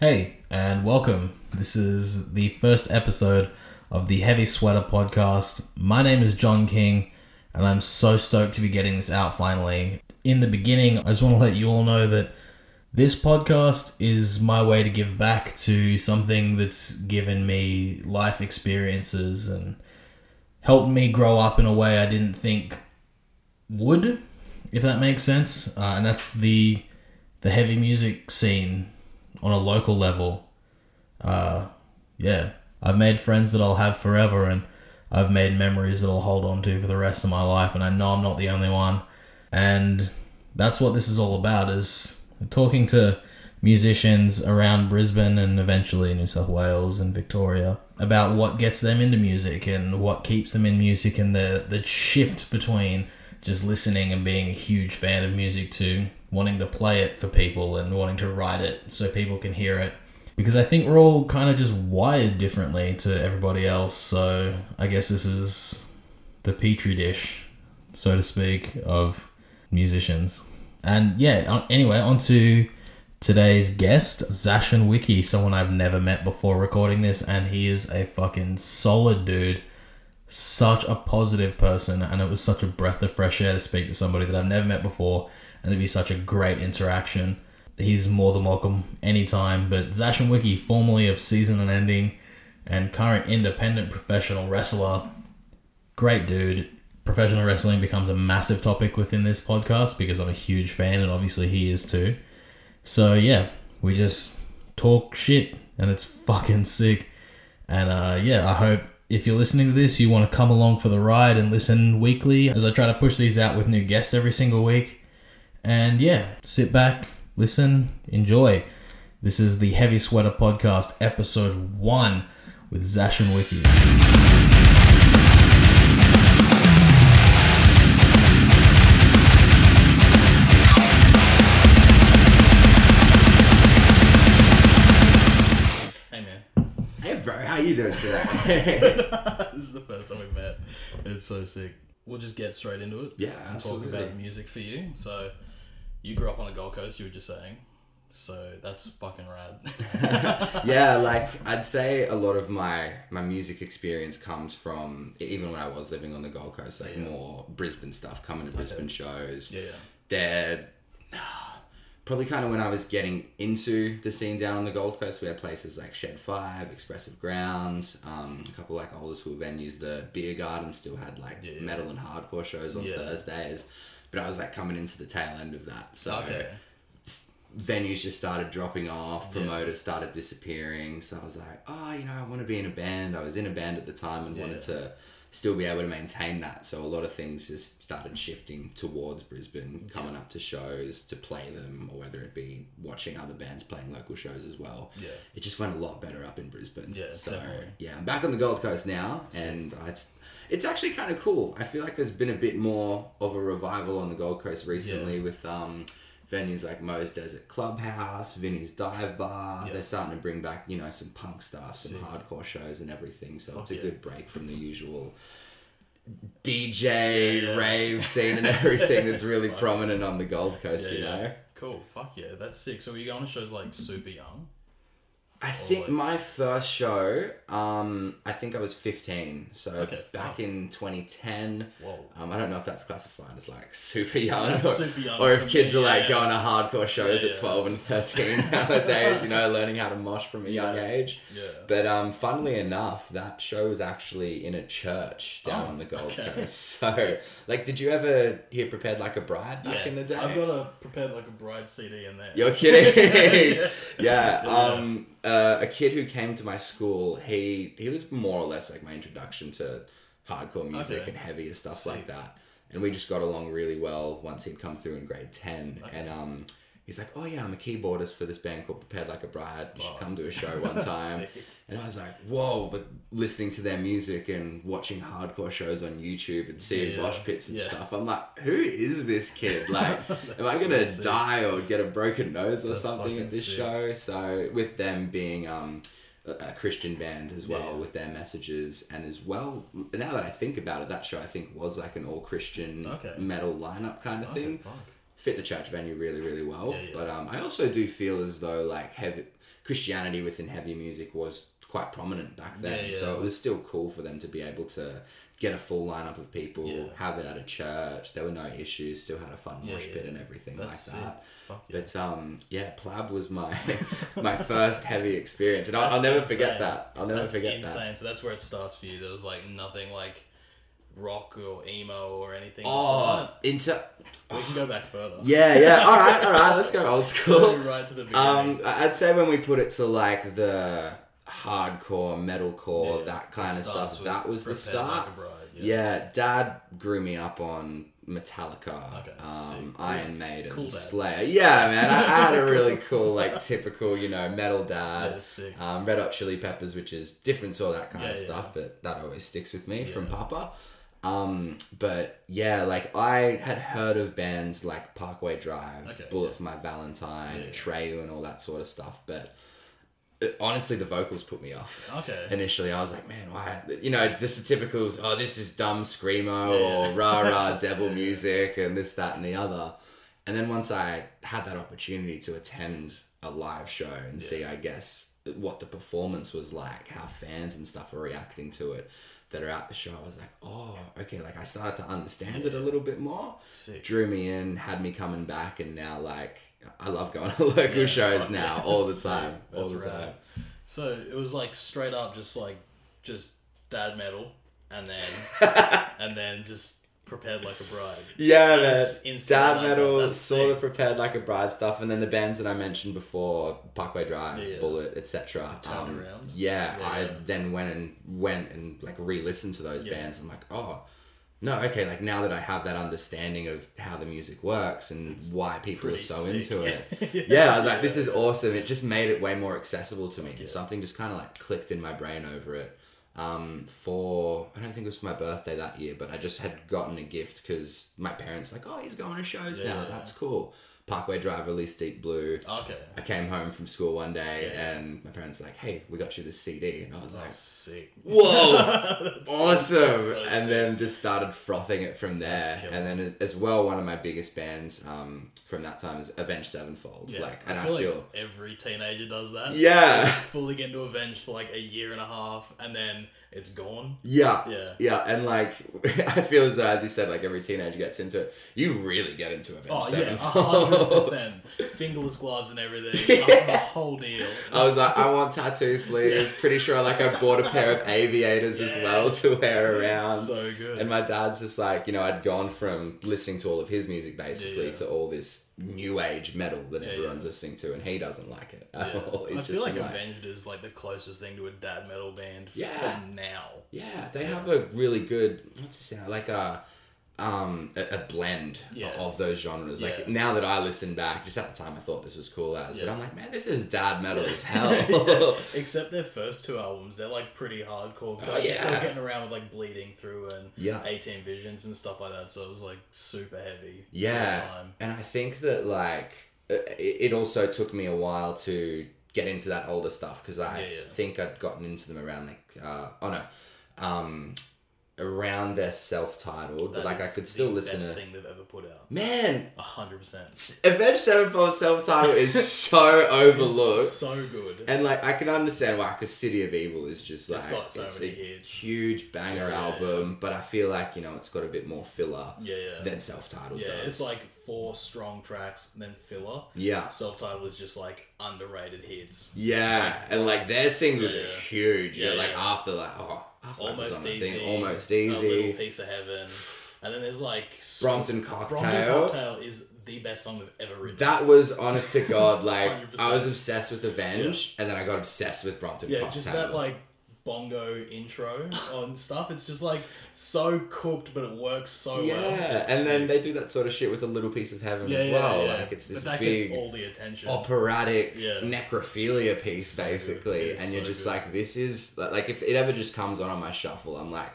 Hey, and welcome. This is the first episode of the Heavy Sweater podcast. My name is John King, and I'm so stoked to be getting this out finally. In the beginning, I just want to let you all know that this podcast is my way to give back to something that's given me life experiences and helped me grow up in a way I didn't think would, if that makes sense. Uh, and that's the the heavy music scene on a local level. Uh, yeah, I've made friends that I'll have forever, and I've made memories that I'll hold on to for the rest of my life. And I know I'm not the only one. And that's what this is all about: is talking to musicians around Brisbane and eventually New South Wales and Victoria about what gets them into music and what keeps them in music and the the shift between just listening and being a huge fan of music to wanting to play it for people and wanting to write it so people can hear it. Because I think we're all kind of just wired differently to everybody else. So I guess this is the petri dish, so to speak, of musicians. And yeah, uh, anyway, on to today's guest, Zashan Wiki, someone I've never met before recording this, and he is a fucking solid dude. Such a positive person, and it was such a breath of fresh air to speak to somebody that I've never met before and it'd be such a great interaction. He's more than welcome anytime. But Zashan Wiki, formerly of Season Unending and current independent professional wrestler, great dude. Professional wrestling becomes a massive topic within this podcast because I'm a huge fan, and obviously he is too. So yeah, we just talk shit, and it's fucking sick. And uh, yeah, I hope if you're listening to this, you want to come along for the ride and listen weekly as I try to push these out with new guests every single week. And yeah, sit back, listen, enjoy. This is the Heavy Sweater Podcast, episode one with Zashan with you. Hey man. Hey bro, how you doing today? this is the first time we've met. It's so sick. We'll just get straight into it. Yeah, and absolutely. talk about music for you. So you grew up on the Gold Coast, you were just saying. So that's fucking rad. yeah, like I'd say a lot of my my music experience comes from even when I was living on the Gold Coast, like Yeah. more Brisbane stuff, coming to Brisbane shows. Yeah, yeah. They're probably kind of when I was getting into the scene down on the Gold Coast. We had places like Shed Five, Expressive Grounds, um, a couple like older school venues. The Beer Garden still had like Yeah, metal and hardcore shows on. Thursdays, but I was like coming into the tail end of that. So okay. venues just started dropping off, Yeah. promoters started disappearing. So I was like, oh, you know, I want to be in a band. I was in a band at the time and Yeah. wanted to still be able to maintain that. So a lot of things just started shifting towards Brisbane, coming up to shows to play them, or whether it be watching other bands playing local shows as well. Yeah. It just went a lot better up in Brisbane. Yeah, So definitely. yeah, I'm back on the Gold Coast now, and it's it's actually kind of cool. I feel like there's been a bit more of a revival on the Gold Coast recently Yeah. with um, venues like Mo's Desert Clubhouse, Vinny's Dive Bar. Yeah. They're starting to bring back you know some punk stuff, some Sick. hardcore shows, and everything. So it's a yeah. good break from the usual. DJ Yeah. rave scene and everything that's really prominent on the Gold Coast, Yeah, you yeah. know. Cool. Fuck yeah, that's sick. So were you going to shows like Super Young? I think like- my first show, um, I think I was 15. So Okay, back fuck. in 2010. Whoa. Um, I don't know if that's classified as like super young, or, super young or if kids me, are like yeah. going to hardcore shows Yeah, at 12 and 13 nowadays, you know, learning how to mosh from a young age. Yeah. But um, funnily enough, that show was actually in a church down Oh, on the Gold okay. Coast. So, like, did you ever hear Prepared Like a Bride back yeah. in the day? I've got a prepared like a bride CD in there. You're kidding? yeah. Yeah. Um, uh, a kid who came to my school, he he was more or less like my introduction to hardcore music Okay. and heavier stuff like that. And we just got along really well once he'd come through in grade ten. And um, he's like, "Oh yeah, I'm a keyboardist for this band called Prepared Like a Bride. You should come to a show one time." And I was like, "Whoa!" But listening to their music and watching hardcore shows on YouTube and seeing Yeah. mosh pits and Yeah. stuff, I'm like, "Who is this kid? Like, am I gonna so die or get a broken nose or That's something at this sick. show?" So with them being um, a, a Christian band as well, Yeah. with their messages and as well, now that I think about it, that show I think was like an all Christian Okay. metal lineup kind of Okay, thing. fuck. Fit the church venue really, really well. Yeah, yeah. But um, I also do feel as though like heavy Christianity within heavy music was quite prominent back then. Yeah. So it was still cool for them to be able to get a full lineup of people, have it at a church. There were no issues. Still had a fun mosh pit and everything That's like that. But um, yeah, Plab was my my first heavy experience, and I'll, I'll never forget that. I'll never That's forget insane. that. So that's where it starts for you. There was like nothing like rock or emo or anything. Oh, into we can go back further. yeah, yeah. All right, all right. Let's go old school. right to the beginning. Um, I'd say when we put it to like the hardcore metalcore, Yeah, that kind of stuff. That was the start. Bride, Yeah. Dad grew me up on Metallica, Okay, um. Cool. Iron Maiden, Cool. Slayer. Yeah, man, I, had a really cool, like, typical, you know, metal dad. Yeah. Um, Red Hot Chili Peppers, which is different, sort of that kind Yeah, of yeah. stuff, but that always sticks with me from Papa. Um, but yeah, like I had heard of bands like Parkway Drive, Okay, Bullet for My Valentine, Yeah, yeah. Treyu, and all that sort of stuff. But it, honestly, the vocals put me off. Okay. Initially, I was like, man, why? You know, this is typical. Oh, this is dumb screamo Yeah. or rah rah devil music and this, that, and the other. And then once I had that opportunity to attend a live show and see, I guess, what the performance was like, how fans and stuff are reacting to it that are at the show, I was like, oh, okay. Like I started to understand it a little bit more. Sick. Drew me in, had me coming back, and now like I love going to local Yeah, shows fuck now all the time, all the rad. time. So it was like straight up, just like just dad metal, and then and then just prepared like a bride. Yeah, It's man. Dad metal. Sort of prepared like a bride stuff, and then the bands that I mentioned before, Parkway Drive, Yeah. Bullet, etc. turned um, around. Yeah, Yeah, I then went and went and like re-listened to those Yeah. bands. I'm like, oh, no, okay. Like now that I have that understanding of how the music works and why people are so sick. into it, Yeah. yeah, I was like, this is awesome. It just made it way more accessible to me. Something just kind of like clicked in my brain over it. Um, for I don't think it was for my birthday that year, but I just had gotten a gift because my parents like, oh, he's going to shows Yeah, now. That's cool. Parkway Drive released Deep Blue. Okay. I came home from school one day Yeah. and my parents were like, hey, we got you this CD, and I was like, sick. whoa awesome so and sick. then just started frothing it from there and then as- well one of my biggest bands um, from that time is avenged sevenfold Yeah, like and I i feel, feel, like every teenager does that. Yeah. Just fully get into Avenged for like a year and a half, and then it's gone. yeah Yeah. yeah and like i feel as though as you said like every teenager gets into it you really get into it. Oh yeah, a hundred percent. Fingerless gloves and everything. Yeah. The whole deal. I was like, I want tattoo sleeves. Pretty sure, like, I bought a pair of aviators as well to wear around. so good. And my dad's just like, you know, I'd gone from listening to all of his music basically Yeah. to all this new age metal that Yeah, everyone's yeah. listening to, and he doesn't like it at Yeah. all. I feel just like Avenged is like the closest thing to a dad metal band Yeah. now. yeah, they have a really good, what's it sound like a. Um, a, a blend Yeah. of those genres. Like Yeah. now that I listen back, just at the time I thought this was cool as, but I'm like, man, this is dad metal as hell. Yeah. Except their first two albums, they're like pretty hardcore. 'cause, Oh, like, yeah. They were getting around with like Bleeding Through and Yeah. 18 Visions and stuff like that. So it was like super heavy. Yeah, time. and I think that like it, it also took me a while to get into that older stuff because I Yeah, yeah. think I'd gotten into them around like uh, oh no, um, around their self-titled, but That like I could still the listen best to. thing they've ever put out. Man, A hundred percent. Avenged Sevenfold self-titled is so overlooked. So good. And like I can understand why, because City of Evil is just like It's got so many a hits. huge banger Yeah, yeah, album, but I feel like you know it's got a bit more filler yeah, yeah. than self-titled yeah, does. it's like four strong tracks, and then filler. yeah, Self-titled is just like underrated hits. Yeah, and like their singles Yeah, are huge. Yeah, Yeah, like after like oh, Almost easy. thing, almost easy, A little piece of heaven. And then there's like Brompton Cocktail. Brompton Cocktail. Is the best song they've ever written. That was honest to God, like 100%. I was obsessed with Avenge, and then I got obsessed with Brompton yeah, Cocktail. just that like bongo intro on stuff. It's just like so cooked, but it works so yeah, well. It's and then they do that sort of shit with a little piece of heaven yeah, as well. yeah. Like it's this but that big gets all the attention. operatic Yeah. necrophilia piece, So basically, It's and you're just good. like, this is like if it ever just comes on on my shuffle, I'm like.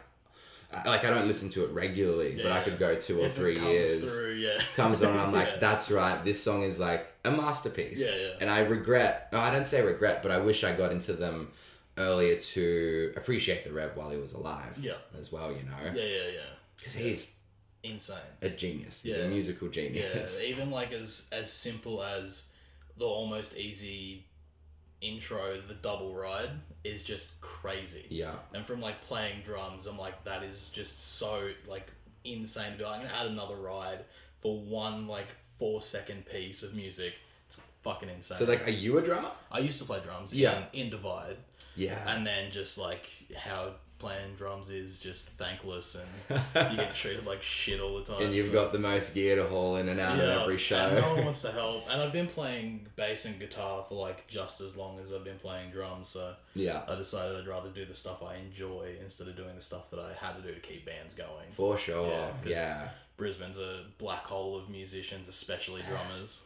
I- Like I don't listen to it regularly, but I could go two or If it three comes years. through, yeah. comes on, I'm like, Yeah. that's right. This song is like a masterpiece. Yeah, yeah. And I regret. No, I don't say regret, but I wish I got into them earlier to appreciate the Rev while he was alive. Yeah. As well, you know, Yeah, yeah, yeah. because he's insane. a genius. He's Yeah. a musical genius. Yeah, even like as as simple as the almost easy intro, the double ride is just crazy. Yeah. And from like playing drums, I'm like that is just so like insane to be like, I'm gonna add another ride for one like four second piece of music. Fucking insane. So like, are you a drummer? I used to play drums Yeah. in, in Divide, Yeah. and then just like how playing drums is just thankless and you get treated like shit all the time. and you've so- got the most gear to haul in and out of every show. and no one wants to help. And I've been playing bass and guitar for like just as long as I've been playing drums, so yeah. I decided I'd rather do the stuff I enjoy instead of doing the stuff that I had to do to keep bands going. For sure. Yeah, Yeah. Brisbane's a black hole of musicians, especially drummers.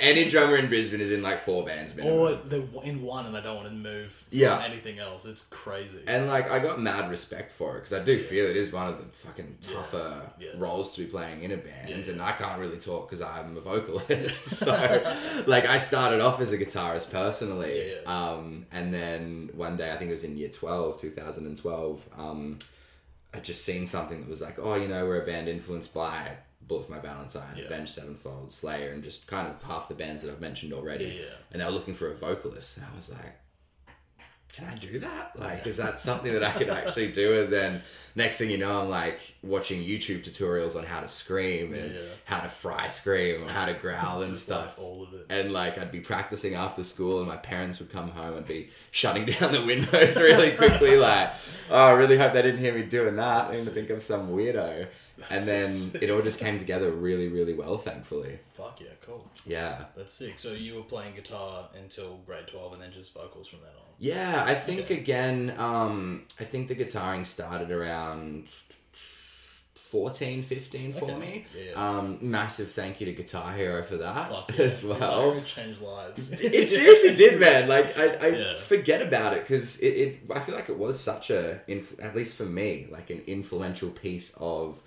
Any drummer in Brisbane is in like four bands minimum. or they're in one and they don't want to move from Yeah. anything else. It's crazy. And like I got mad respect for it because I do feel it is one of the fucking tougher Yeah. roles to be playing in a band, Yeah, and I can't really talk because I'm a vocalist. so like I started off as a guitarist personally, Yeah, yeah. um, and then one day I think it was in year 12, 2012, um, I just seen something that was like, oh, you know, we're a band influenced by Bullet for My Valentine, Yeah. Avenged Sevenfold, Slayer, and just kind of half the bands that I've mentioned already. Yeah, yeah. And they were looking for a vocalist, and I was like, can I do that? Like, is that something that I could actually do? And then next thing you know, I'm like watching YouTube tutorials on how to scream and Yeah, how to fry scream or how to growl and stuff. like, all of it. And like I'd be practicing after school, and my parents would come home and be shutting down the windows really quickly, like, "Oh, I really hope they didn't hear me doing that. I'm gonna think I'm some weirdo." And then it all just came together really, really well, thankfully. Fuck yeah, cool. Yeah. That's sick. So you were playing guitar until grade 12 and then just vocals from then on. Yeah, I think Okay. again, um, I think the guitaring started around 14, 15 for Okay. me. Yeah. Um, massive thank you to Guitar Hero for that yeah. as well. Guitar changed lives. it seriously did, man. Like I, I forget about it because it, it. I feel like it was such a, at least for me, like an influential piece of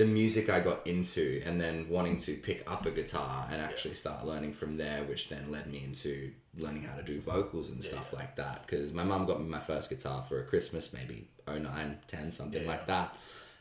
the music I got into, and then wanting to pick up a guitar and actually start learning from there, which then led me into learning how to do vocals and stuff like that. Because my mum got me my first guitar for a Christmas, maybe 09, 10, something Yeah. like that.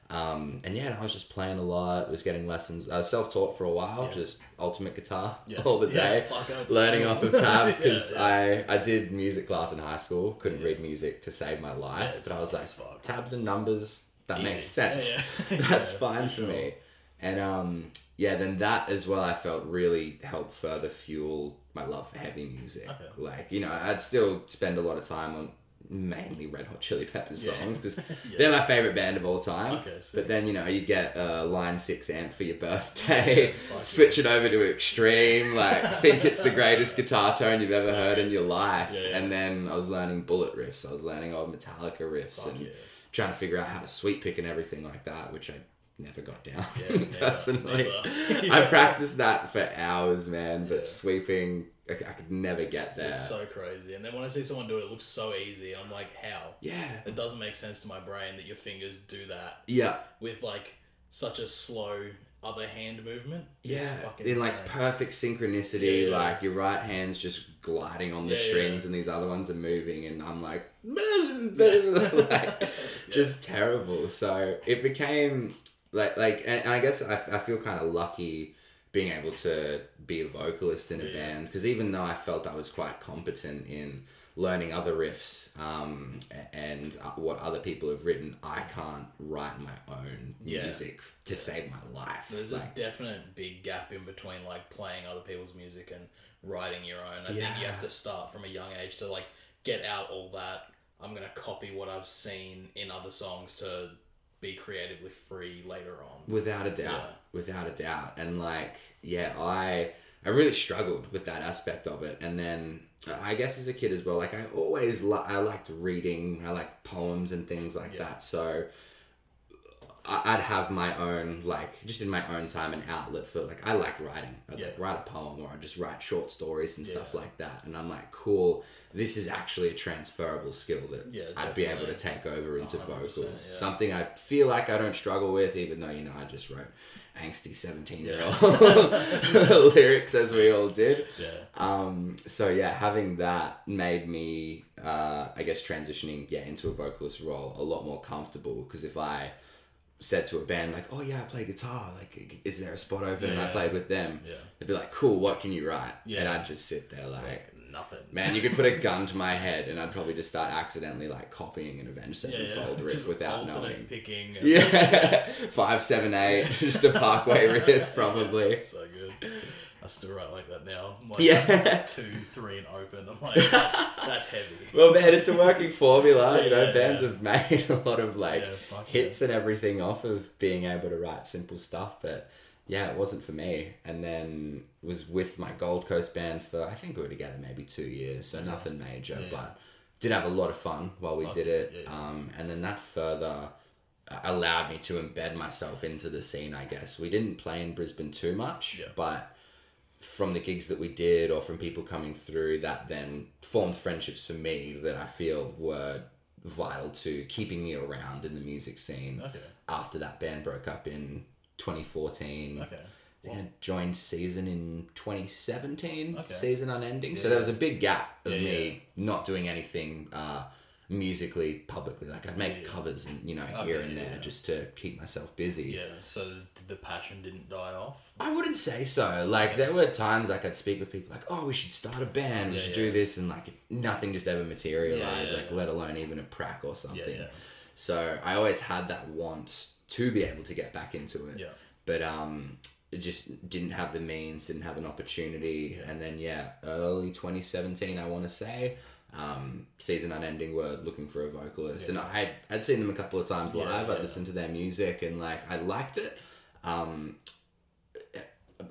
Um, and yeah, I was just playing a lot, was getting lessons. I was self taught for a while, Yeah. just ultimate guitar all the day, learning off of tabs because I I did music class in high school, couldn't read music to save my life, but I was like tabs and numbers that Easy. makes sense. Yeah, yeah. That's fine for sure. me. And um yeah, then that as well I felt really helped further fuel my love for heavy music. Okay. Like, you know, I'd still spend a lot of time on mainly Red Hot Chili Peppers Yeah. songs because Yeah. they're my favorite band of all time. Okay, but then you know you get a line six amp for your birthday, switch it over to extreme, like think it's the greatest guitar tone you've ever heard in your life. Yeah. And then I was learning bullet riffs, I was learning old Metallica riffs, Fuck and. Trying to figure out how to sweep pick and everything like that, which I never got down Yeah, personally. never. I practiced that for hours, man, but Yeah. sweeping, I, I could never get there. It's so crazy. And then when I see someone do it, it looks so easy. I'm like, how? yeah, It doesn't make sense to my brain that your fingers do that yeah, with like such a slow other hand movement. Yeah. In like insane. perfect synchronicity, Yeah, yeah. like your right hand's just gliding on the Yeah, strings, and these other ones are moving, and I'm like, like just terrible. So it became like like, and, and I guess I, I feel kind of lucky being able to be a vocalist in a band because even though I felt I was quite competent in learning other riffs um, and uh, what other people have written, I can't write my own Yeah. music to save my life. There's like, a definite big gap in between like playing other people's music and writing your own. I think you have to start from a young age to like get out all that. I'm gonna copy what I've seen in other songs to be creatively free later on. Without a doubt. Yeah. Without a doubt. And like, yeah, I I really struggled with that aspect of it. And then Uh, I guess as a kid as well, like I always li- I liked reading. I liked poems and things like Yeah. that. So I- I'd have my own like just in my own time an outlet for like I like writing. I'd Yeah. like write a poem or I'd just write short stories and stuff like that. And I'm like, cool. This is actually a transferable skill that Yeah, I'd be able to take over into 100%, vocals. yeah. Something I feel like I don't struggle with, even though you know I just wrote angsty seventeen year old lyrics as we all did. Yeah. Um, so yeah, having that made me, uh, I guess, transitioning yeah into a vocalist role a lot more comfortable because if I said to a band like, "Oh yeah, I play guitar. Like, is there a spot open?" and I played with them. Yeah. They'd be like, "Cool, what can you write?" Yeah. And I'd just sit there like, Nothing. man, you could put a gun to my head, and I'd probably just start accidentally like copying an Avenged Yeah, yeah. Sevenfold riff without knowing. picking. and- Yeah, five, seven, eight, just a Parkway riff, probably. So good. I still write like that now. I'm like Yeah. two, three, and open. I'm like, that's heavy. Well, man, it's a working formula. Yeah, you know, yeah, bands have made a lot of like hits and everything off of being able to write simple stuff, but yeah, it wasn't for me. And then was with my Gold Coast band for I think we were together maybe two years, so nothing major, Yeah. but did have a lot of fun while we did yeah, it. yeah, yeah. Um, and then that further uh, allowed me to embed myself into the scene. I guess we didn't play in Brisbane too much, Yeah. but from the gigs that we did or from people coming through that then formed friendships for me that I feel were vital to keeping me around in the music scene Okay. after that band broke up in 2014. Okay. I think I joined Season in 2017, Okay. Season Unending. so there was a big gap of Yeah, me not doing anything uh, musically publicly. Like I'd make Yeah. covers and you know Okay, here and there yeah. just to keep myself busy. Yeah. So the passion didn't die off. I wouldn't say so. Like there were times like I'd speak with people like, "Oh, we should start a band. We Yeah, should yeah. do this," and like nothing just ever materialized. Yeah, yeah, like yeah. let alone even a prac or something. Yeah. Yeah. So I always had that want to be able to get back into it. Yeah. But um, it just didn't have the means, didn't have an opportunity, Yeah. and then yeah, early 2017, I want to say. Um, season unending were looking for a vocalist, and I I'd seen them a couple of times Yeah, live. I'd listened to their music, and like I liked it. Um,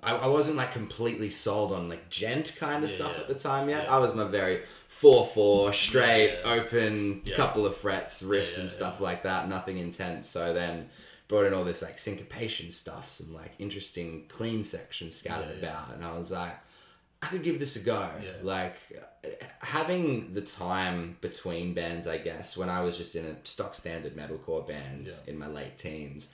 I, I wasn't like completely sold on like djent kind of Yeah, stuff yeah. at the time yet. Yeah. I was my very four four straight Yeah, yeah. open Yeah. couple of frets riffs yeah, and stuff like that. Nothing intense. So then brought in all this like syncopation stuff, some like interesting clean sections scattered Yeah, yeah. about, and I was like, I could give this a go. Yeah. Like having the time between bands, I guess, when I was just in a stock standard metalcore band Yeah. in my late teens.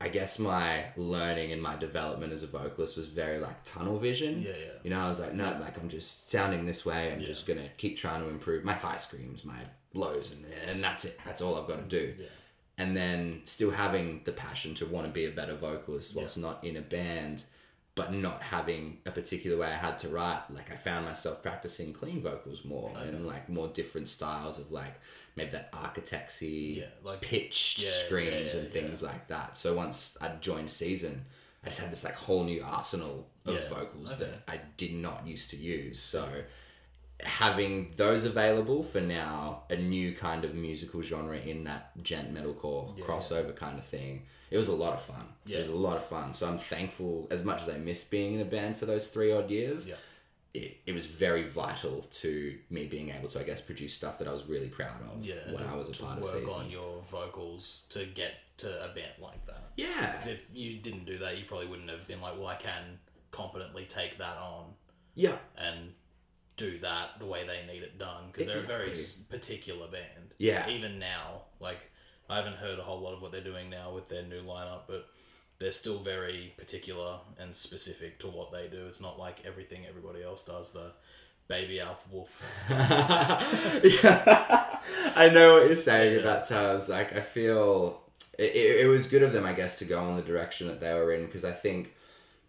I guess my learning and my development as a vocalist was very like tunnel vision. Yeah, yeah. You know, I was like, no, like I'm just sounding this way. I'm Yeah. just gonna keep trying to improve my high screams, my lows, and and that's it. That's all I've got to do. Yeah. And then still having the passion to want to be a better vocalist whilst not in a band, but not having a particular way I had to write. Like I found myself practicing clean vocals more and like more different styles of like maybe that architectsy, Yeah, like- pitched yeah, screams yeah, and things like that. So once I joined Season, I just had this like whole new arsenal of Yeah, vocals okay. that I did not used to use. So having those available for now, a new kind of musical genre in that djent metalcore crossover kind of thing. It was a lot of fun. It was a lot of fun. So I'm thankful as much as I missed being in a band for those three odd years. Yeah. It, it was very vital to me being able to, I guess, produce stuff that I was really proud of Yeah. when to- I was a part of work Season. on your vocals to get to a band like that. Yeah. 'Cause if you didn't do that, you probably wouldn't have been like, well, I can competently take that on Yeah. and do that the way they need it done because they're a very particular band. Yeah. Even now, like I haven't heard a whole lot of what they're doing now with their new lineup, but they're still very particular and specific to what they do. It's not like everything everybody else does. The baby alpha wolf. yeah, I know what you're saying Yeah. that terms. Like, I feel it, it, it was good of them, I guess, to go in the direction that they were in because I think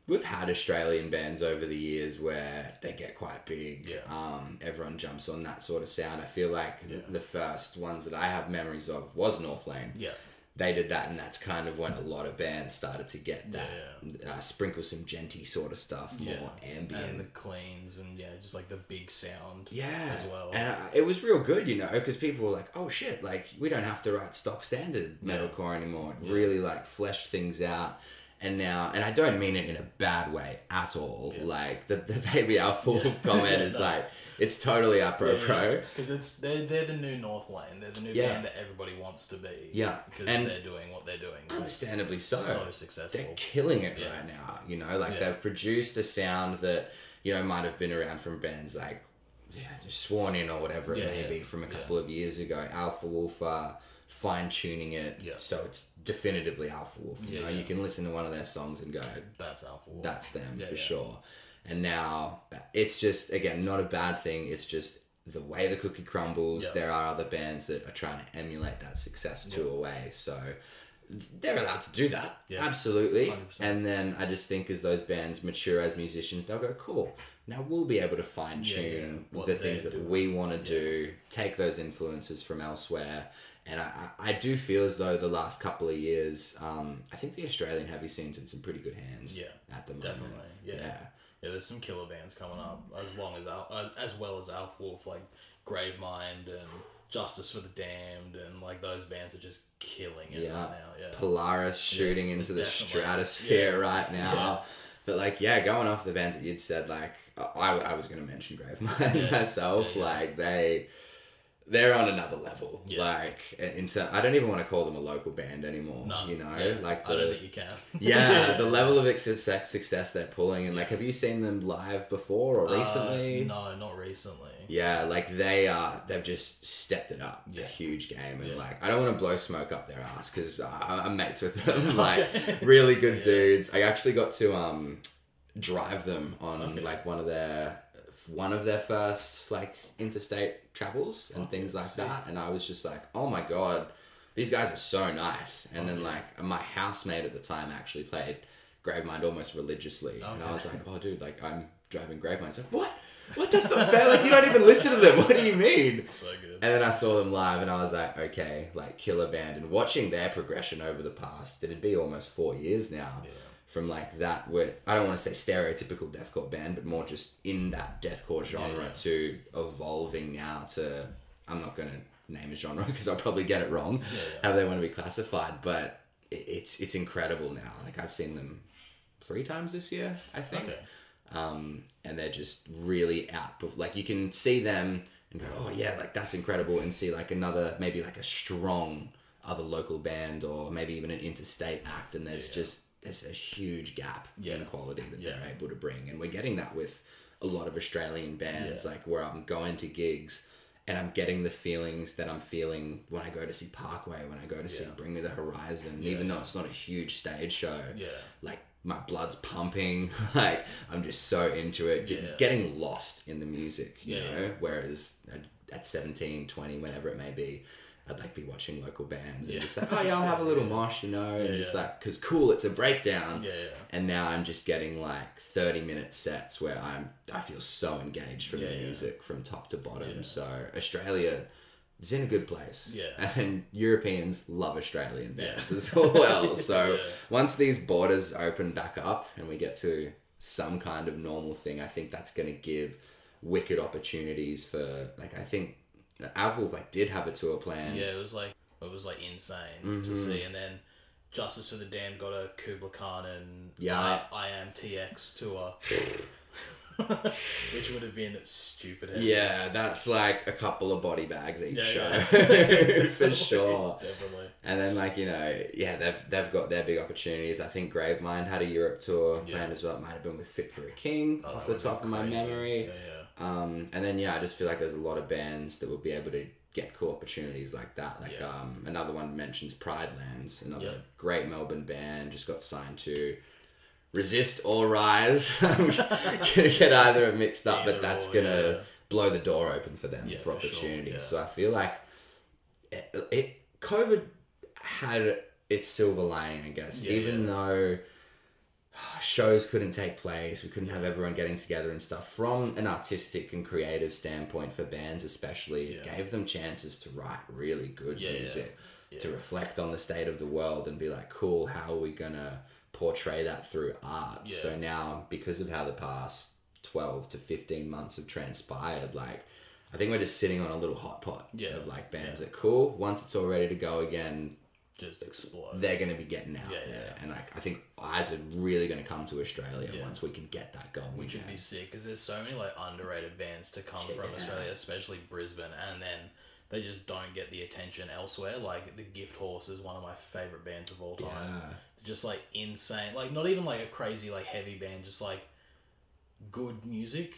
we've had Australian bands over the years where they get quite big. Yeah. Um, everyone jumps on that sort of sound. I feel like Yeah. the first ones that I have memories of was North Lane. yeah. They did that, and that's kind of when a lot of bands started to get that. Yeah, Uh, sprinkle some djenty sort of stuff, more ambient. And the cleans and yeah, just like the big sound. Yeah, As well. and uh, it was real good, you know, because people were like, "Oh shit!" Like we don't have to write stock standard Yeah. metalcore anymore. It really like fleshed things out, and now, and I don't mean it in a bad way at all. Yeah. Like the, the baby alpha wolf comment is no. like it's totally apropos. Because it's they're, they're the new North Lane. They're the new Yeah. band that everybody wants to be. Yeah, Because and they're doing what they're doing. Understandably so. So successful. They're killing it Yeah. right now. You know, like Yeah. they've produced a sound that you know might have been around from bands like yeah, just Sworn In or whatever it Yeah, may yeah. be from a Yeah. couple of years ago. Alpha Wolf are fine tuning it, Yeah. so it's definitively Alpha Wolf. You Yeah, know, yeah. you can listen to one of their songs and go, That's Alpha Wolf. that's them Yeah, for sure. And now it's just again not a bad thing. It's just the way the cookie crumbles. There are other bands that are trying to emulate that success to Yeah. a way. So they're allowed to do that. Yeah. Absolutely. 100%. And then I just think as those bands mature as musicians, they'll go, cool. Now we'll be able to fine tune the things that doing. we want to do, take those influences from elsewhere. And I, I do feel as though the last couple of years, um, I think the Australian heavy scene's in some pretty good hands. Yeah, at the moment. Definitely, yeah. yeah. there's some killer bands coming up as long as Al- as, as well as Alf Wolf, like Gravemind and Justice for the Damned, and like those bands are just killing it Yeah. right now. Yeah, Polaris shooting Yeah, into the stratosphere Yeah. right now. But like, yeah, going off the bands that you'd said, like, I, I was going to mention Gravemind Yeah. myself. Yeah, yeah. Like, they they're on another level. Yeah. Like, in ter- I don't even want to call them a local band anymore. no, you know, yeah, like I don't the think you can. yeah, the level of success success they're pulling, and like, have you seen them live before or recently? Uh, no, not recently. Yeah, like they are, they've just stepped it up a huge game, and Yeah. like I don't want to blow smoke up their ass because I'm mates with them, like really good Yeah. dudes. I actually got to um drive them on Okay. like one of their one of their first like interstate travels and things like sick. that, and I was just like, oh my god, these guys are so nice. And then yeah. like my housemate at the time actually played Gravemind almost religiously, and I was like, oh dude, like I'm driving Gravemind. It's like what? What? That's not fair. Like you don't even listen to them. What do you mean? So good. And then I saw them live, and I was like, okay, like killer band. And watching their progression over the past, it'd be almost four years now. Yeah. From like that, where I don't want to say stereotypical deathcore band, but more just in that deathcore genre yeah. to evolving now to I'm not gonna name a genre because I'll probably get it wrong yeah. how they want to be classified, but it, it's it's incredible now. Like I've seen them three times this year, I think Okay. um, and they're just really out. Of, like you can see them and go, oh yeah, like that's incredible, and see like another maybe like a strong other local band or maybe even an interstate act, and there's just there's a huge gap in quality that Yeah. they're able to bring, and we're getting that with a lot of Australian bands, Yeah. like where I'm going to gigs. And I'm getting the feelings that I'm feeling when I go to see Parkway, when I go to see Bring Me the Horizon, even though it's not a huge stage show Yeah. like my blood's pumping like i'm just so into it Yeah. getting lost in the music you Yeah, know whereas at- at 17 20 whenever it may be i'd like to be watching local bands and Yeah. just like oh yeah i'll have a little mosh you know and Yeah, just like because cool it's a breakdown. Yeah, yeah. and now i'm just getting like 30 minute sets where i'm i feel so engaged from the music from top to bottom. So australia is in a good place. Yeah. and europeans love australian bands as well. So once these borders open back up and we get to some kind of normal thing, I think that's going to give wicked opportunities for like I think Avil like did have a tour planned. Yeah, it was like it was like insane Mm-hmm. to see, and then Justice for the Damned got a Kublai Khan and Yeah. I, I am TX tour, which would have been stupid. heavy. Yeah, that's like a couple of body bags each Yeah, show yeah. for sure. Definitely. And then like you know, yeah, they've they've got their big opportunities. I think Gravemind had a Europe tour Yeah. planned as well. It might have been with Fit for a King Oh, off the top of my memory. Yeah, yeah. Um, and then yeah, I just feel like there's a lot of bands that will be able to get cool opportunities like that. Like Yeah. um, another one mentions Pridelands, another Yeah. great Melbourne band, just got signed to Resist or Rise. I'm gonna get either of mixed up, Either but that's or, gonna yeah. blow the door open for them for for sure, opportunities. So I feel like it, it COVID had its silver lining, I guess, even though shows couldn't take place we couldn't have everyone getting together and stuff from an artistic and creative standpoint for bands especially it Yeah. gave them chances to write really good Yeah, yeah. music to reflect on the state of the world and be like cool how are we gonna portray that through art Yeah. so now because of how the past 12 to 15 months have transpired like i think we're just sitting on a little hot pot Yeah. of like bands that cool once it's all ready to go again Just explode. they're going to be getting out Yeah, there. yeah. And like, I think eyes are really going to come to Australia Yeah. once we can get that going. Which would be sick because there's so many like underrated bands to come from Yeah. Australia, especially Brisbane, and then they just don't get the attention elsewhere. Like the Gift Horse is one of my favorite bands of all time. Yeah. Just like insane, like not even like a crazy like heavy band, just like good music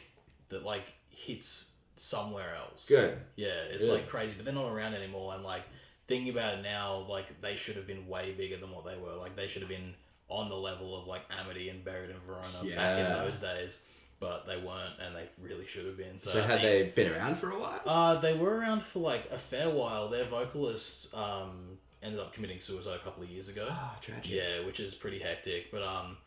that like hits somewhere else. Good. Yeah, it's Good. like crazy, but they're not around anymore. And like thinking about it now, like they should have been way bigger than what they were. Like they should have been on the level of like Amity and Buried in Verona back in those days, but they weren't, and they really should have been. So, So, had think- they been around for a while? Uh, they were around for like a fair while. Their vocalist um, ended up committing suicide a couple of years ago. Oh, tragic. Yeah, which is pretty hectic. But um,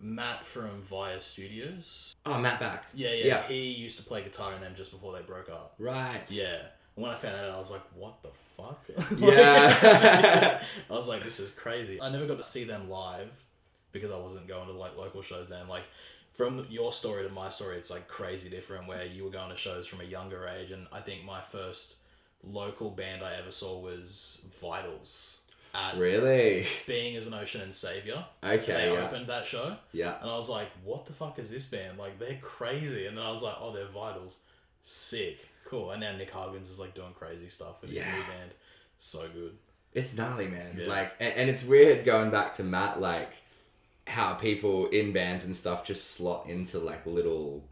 Matt from Via Studios. Oh, Matt back. Yeah, yeah, Yeah. He used to play guitar in them just before they broke up. Right. Yeah. And when I found that out, I was like, what the fuck? Yeah. I was like, this is crazy. I never got to see them live because I wasn't going to like local shows then. Like, from your story to my story, it's like crazy different where you were going to shows from a younger age. And I think my first local band I ever saw was Vitals at Really? Being as an Ocean and Savior. Okay. They Yeah. opened that show. Yeah. And I was like, what the fuck is this band? Like, they're crazy. And then I was like, oh, they're Vitals. Sick. Cool. And now Nick Huggins is like doing crazy stuff with his Yeah. new band. So good. It's gnarly, man. Yeah. Like, and, and it's weird going back to Matt, like, how people in bands and stuff just slot into like little,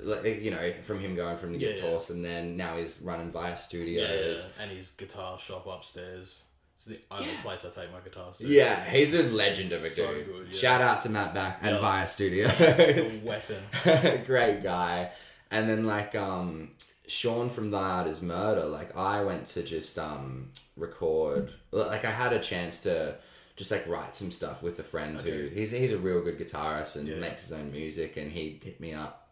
like, you know, from him going from the Yeah, Gift yeah. And then now he's running via Yeah, studios. yeah. And his guitar shop upstairs. It's the only place I take my guitars to. Yeah, he's a legend of a So dude. good, yeah. Shout out to Matt Back and Yeah. Via Studios. It's a weapon. Great guy. And then like um Sean from Thy Art is Murder, like I went to just um record like I had a chance to just like write some stuff with a friend who he's he's a real good guitarist and Yeah. makes his own music and he hit me up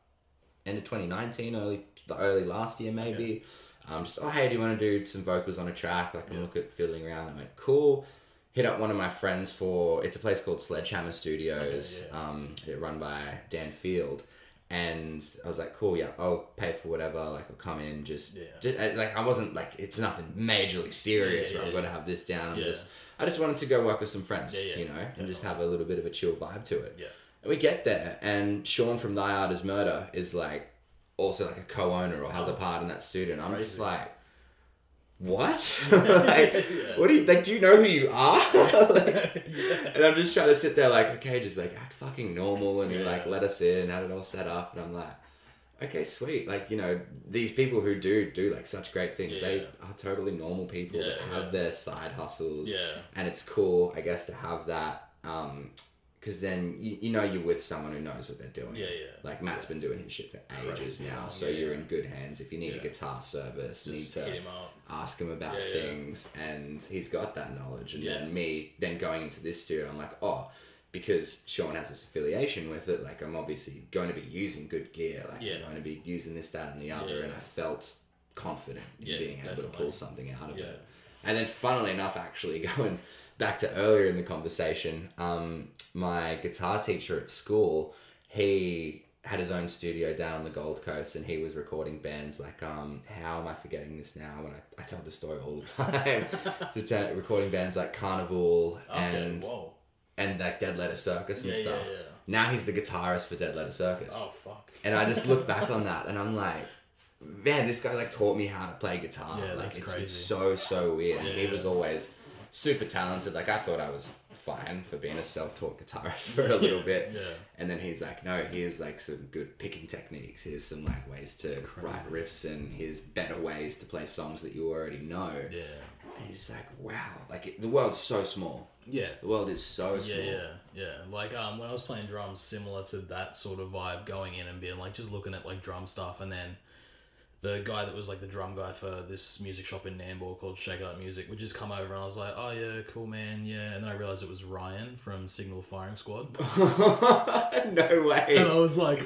end of 2019 early the early last year maybe. Um just oh hey do you want to do some vocals on a track? Like I'm Yeah. looking fiddling around. I went cool. Hit up one of my friends for it's a place called Sledgehammer Studios Okay, um run by Dan Field and I was like cool yeah I'll pay for whatever like I'll come in just, Yeah. just uh, like I wasn't like it's nothing majorly serious Yeah, where yeah, I've got to have this down I'm just I just wanted to go work with some friends you know and just have a little bit of a chill vibe to it Yeah. and we get there, and Sean from Thy Art is Murder is like also like a co-owner or has a part in that studio. And I'm just Oh. Like, what? like, what do you like? Do you know who you are? Like, And I'm just trying to sit there like, okay, just like act fucking normal, and he like let us in, had it all set up, and I'm like. Okay, sweet. Like you know, these people who do do like such great things, they are totally normal people Yeah, that have yeah. their side hustles Yeah. and it's cool i guess to have that um because then you, you know you're with someone who knows what they're doing Yeah, yeah. like matt's been doing his shit for ages Crazy now so yeah, you're yeah. in good hands if you need a guitar service need to him ask him about Yeah, yeah. things and he's got that knowledge and Yeah. then me then going into this studio i'm like oh because Sean has this affiliation with it, like I'm obviously going to be using good gear, like Yeah. I'm going to be using this, that, and the other, Yeah. and I felt confident in Yeah, being able to pull something out of Yeah. it. And then, funnily enough, actually going back to earlier in the conversation, um, my guitar teacher at school, he had his own studio down on the Gold Coast, and he was recording bands like um, how am I forgetting this now? When I, I tell the story all the time, recording bands like Karnivool Okay. and Whoa. and like Dead Letter Circus and Yeah, yeah, stuff. yeah. Now he's the guitarist for Dead Letter Circus. Oh fuck. And I just look back on that and I'm like, man, this guy like taught me how to play guitar. Yeah, like that's it's, crazy. it's so so weird. And he Yeah. was always super talented. Like I thought I was fine for being a self-taught guitarist for a little bit. Yeah. And then he's like, no, here's like some good picking techniques. Here's some like ways to write riffs and here's better ways to play songs that you already know. Yeah. And you're just like, wow, like it, the world's so small. Yeah. The world is so small. Yeah, yeah, yeah. Like um, when I was playing drums, similar to that sort of vibe, going in and being like just looking at like drum stuff, and then the guy that was like the drum guy for this music shop in Nambour called Shake It Up Music would just come over, and I was like, oh yeah, cool man, yeah. And then I realized it was Ryan from Signal Firing Squad, no way. and I was like.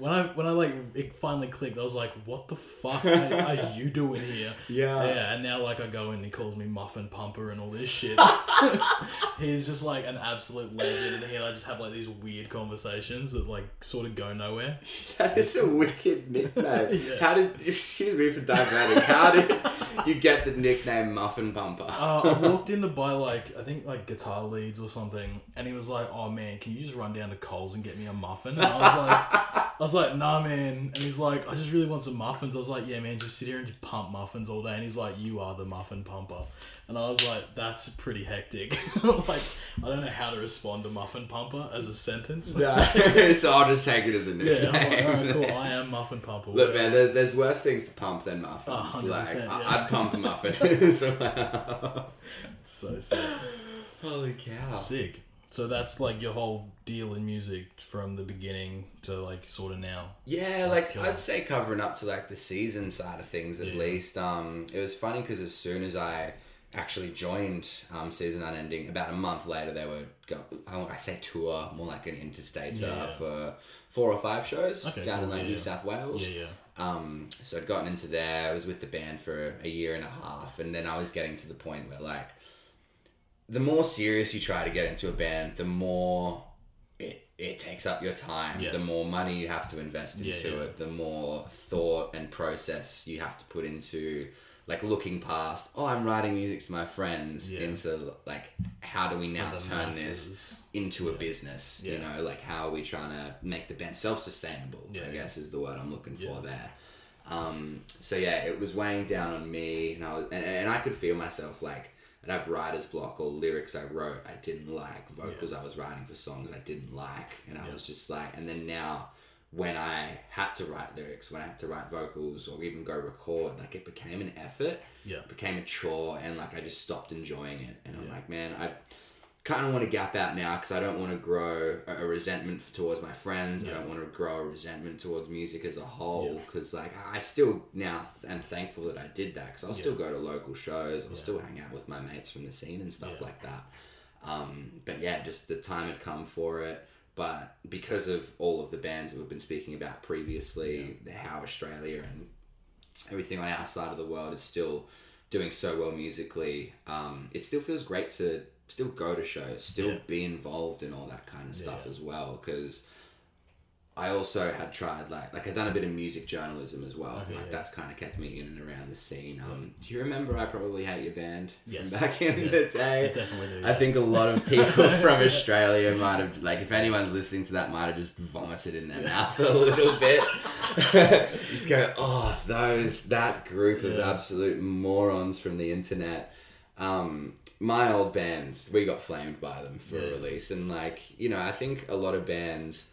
When I when I like it finally clicked, I was like, "What the fuck are, are you doing here?" Yeah. yeah. And now like I go in, and he calls me muffin pumper and all this shit. He's just like an absolute legend, and he and I just have like these weird conversations that like sort of go nowhere. That is a wicked nickname. Yeah. How did excuse me for diverting? How did you get the nickname Muffin Pumper? Uh, I walked in to buy like I think like guitar leads or something, and he was like, "Oh man, can you just run down to Coles and get me a muffin?" And I was like, "I was like, nah, man." And he's like, "I just really want some muffins." I was like, "Yeah, man, just sit here and just pump muffins all day." And he's like, "You are the muffin pumper," and I was like, "That's pretty hectic." like, I don't know how to respond to muffin pumper as a sentence. No. so I'll just take it as a Yeah, I'm like, nickname. alright, cool. I am muffin pumper. Look, man, there's, there's worse things to pump than muffins. Oh, 100%, like, yeah. I, I'd pump a muffin. so, so sick. holy cow. Sick. So that's like your whole deal in music from the beginning to like sort of now. Yeah, That's like cool. I'd say covering up to like the season side of things at Yeah. least. Um, it was funny because as soon as I actually joined um, Season Unending. About a month later, they were go. I I say tour, more like an interstate Yeah, yeah. for four or five shows Okay, down in like yeah, New. South Wales. Yeah, yeah. Um, so I'd gotten into there. I was with the band for a year and a half, and then I was getting to the point where like, the more serious you try to get into a band, the more it, it takes up your time. Yeah. The more money you have to invest into yeah. it. The more thought and process you have to put into like looking past. Oh, I'm writing music to my friends. Yeah. Into like, how do we now turn this masses. into a business? You know, like how are we trying to make the band self sustainable? Yeah, I yeah. guess is the word I'm looking for there. Um, so yeah, it was weighing down on me, and I was, and, and I could feel myself like I'd have writer's block or lyrics I wrote I didn't like, vocals I was writing for songs I didn't like, and I Yeah. was just like, and then now when I had to write lyrics, when I had to write vocals or even go record, like it became an effort, Yeah. became a chore, and like I just stopped enjoying it, and I'm like, man, I kind of want to gap out now because I don't want to grow a, a resentment towards my friends. I don't want to grow a resentment towards music as a whole Yeah. because like I still now am thankful that I did that because I'll Yeah. still go to local shows. I'll Yeah. still hang out with my mates from the scene and stuff Yeah. like that. Um, but yeah, just the time had come for it. But because of all of the bands that we've been speaking about previously, the how Australia and everything on our side of the world is still doing so well musically, um, it still feels great to still go to shows, still Yeah. be involved in all that kind of stuff Yeah. as well. Because I also had tried like like I'd done a bit of music journalism as well. Okay, like yeah. that's kind of kept me in and around the scene. Um, do you remember I probably hate your band Yes. back in the I day? definitely do. I think a lot of people from Australia might have, like, if anyone's listening to that, might have just vomited in their mouth a little bit. just go, oh, those, that group of absolute morons from the internet. Um, my old bands, we got flamed by them for Yeah. a release. And, like, you know, I think a lot of bands.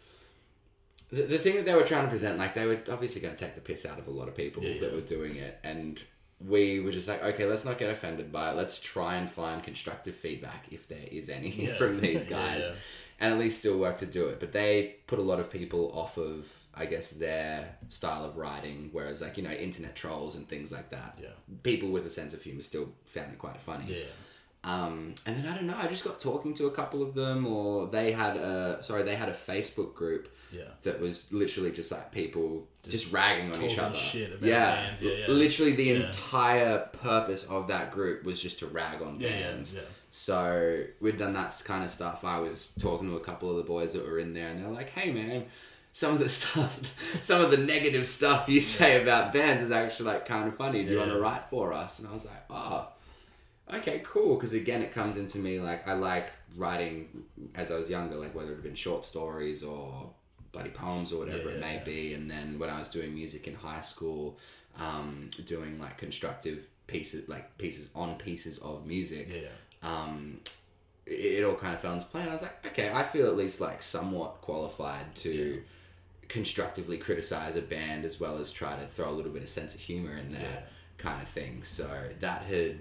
The, the thing that they were trying to present, like, they were obviously going to take the piss out of a lot of people Yeah, that yeah. were doing it. And we were just like, okay, let's not get offended by it. Let's try and find constructive feedback if there is any from these guys, and at least still work to do it. But they put a lot of people off of, I guess, their style of writing. Whereas, like you know, internet trolls and things like that, Yeah. people with a sense of humor still found it quite funny. Yeah. Um, and then I don't know, I just got talking to a couple of them, or they had a sorry, they had a Facebook group Yeah. that was literally just like people just, ragging on each other. yeah, yeah, yeah. literally the Yeah. entire purpose of that group was just to rag on yeah, bands. yeah. So we'd done that kind of stuff. I was talking to a couple of the boys that were in there, and they're like, "Hey, man." Some of the stuff, some of the negative stuff you say about bands is actually like kind of funny. Do you want to write for us? And I was like, oh, okay, cool. Because again, it comes into me like I like writing as I was younger, like whether it had been short stories or bloody poems or whatever Yeah, it may yeah. be. And then when I was doing music in high school, um, doing like constructive pieces, like pieces on pieces of music, Yeah. um, it, it all kind of fell into play. And I was like, okay, I feel at least like somewhat qualified to constructively criticize a band as well as try to throw a little bit of sense of humor in there, kind of thing. So that had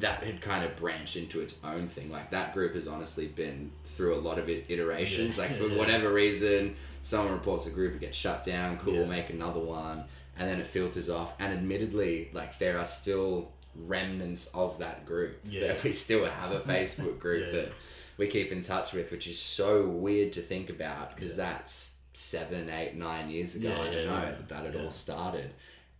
that had kind of branched into its own thing. Like that group has honestly been through a lot of iterations. Yeah. Like for whatever reason, someone reports a group, it gets shut down. Cool, Yeah. we'll make another one, and then it filters off. And admittedly, like there are still remnants of that group. Yeah. That we still have a Facebook group Yeah. that we keep in touch with, which is so weird to think about because that's seven, eight, nine years ago. Yeah, I don't know that Yeah. all started,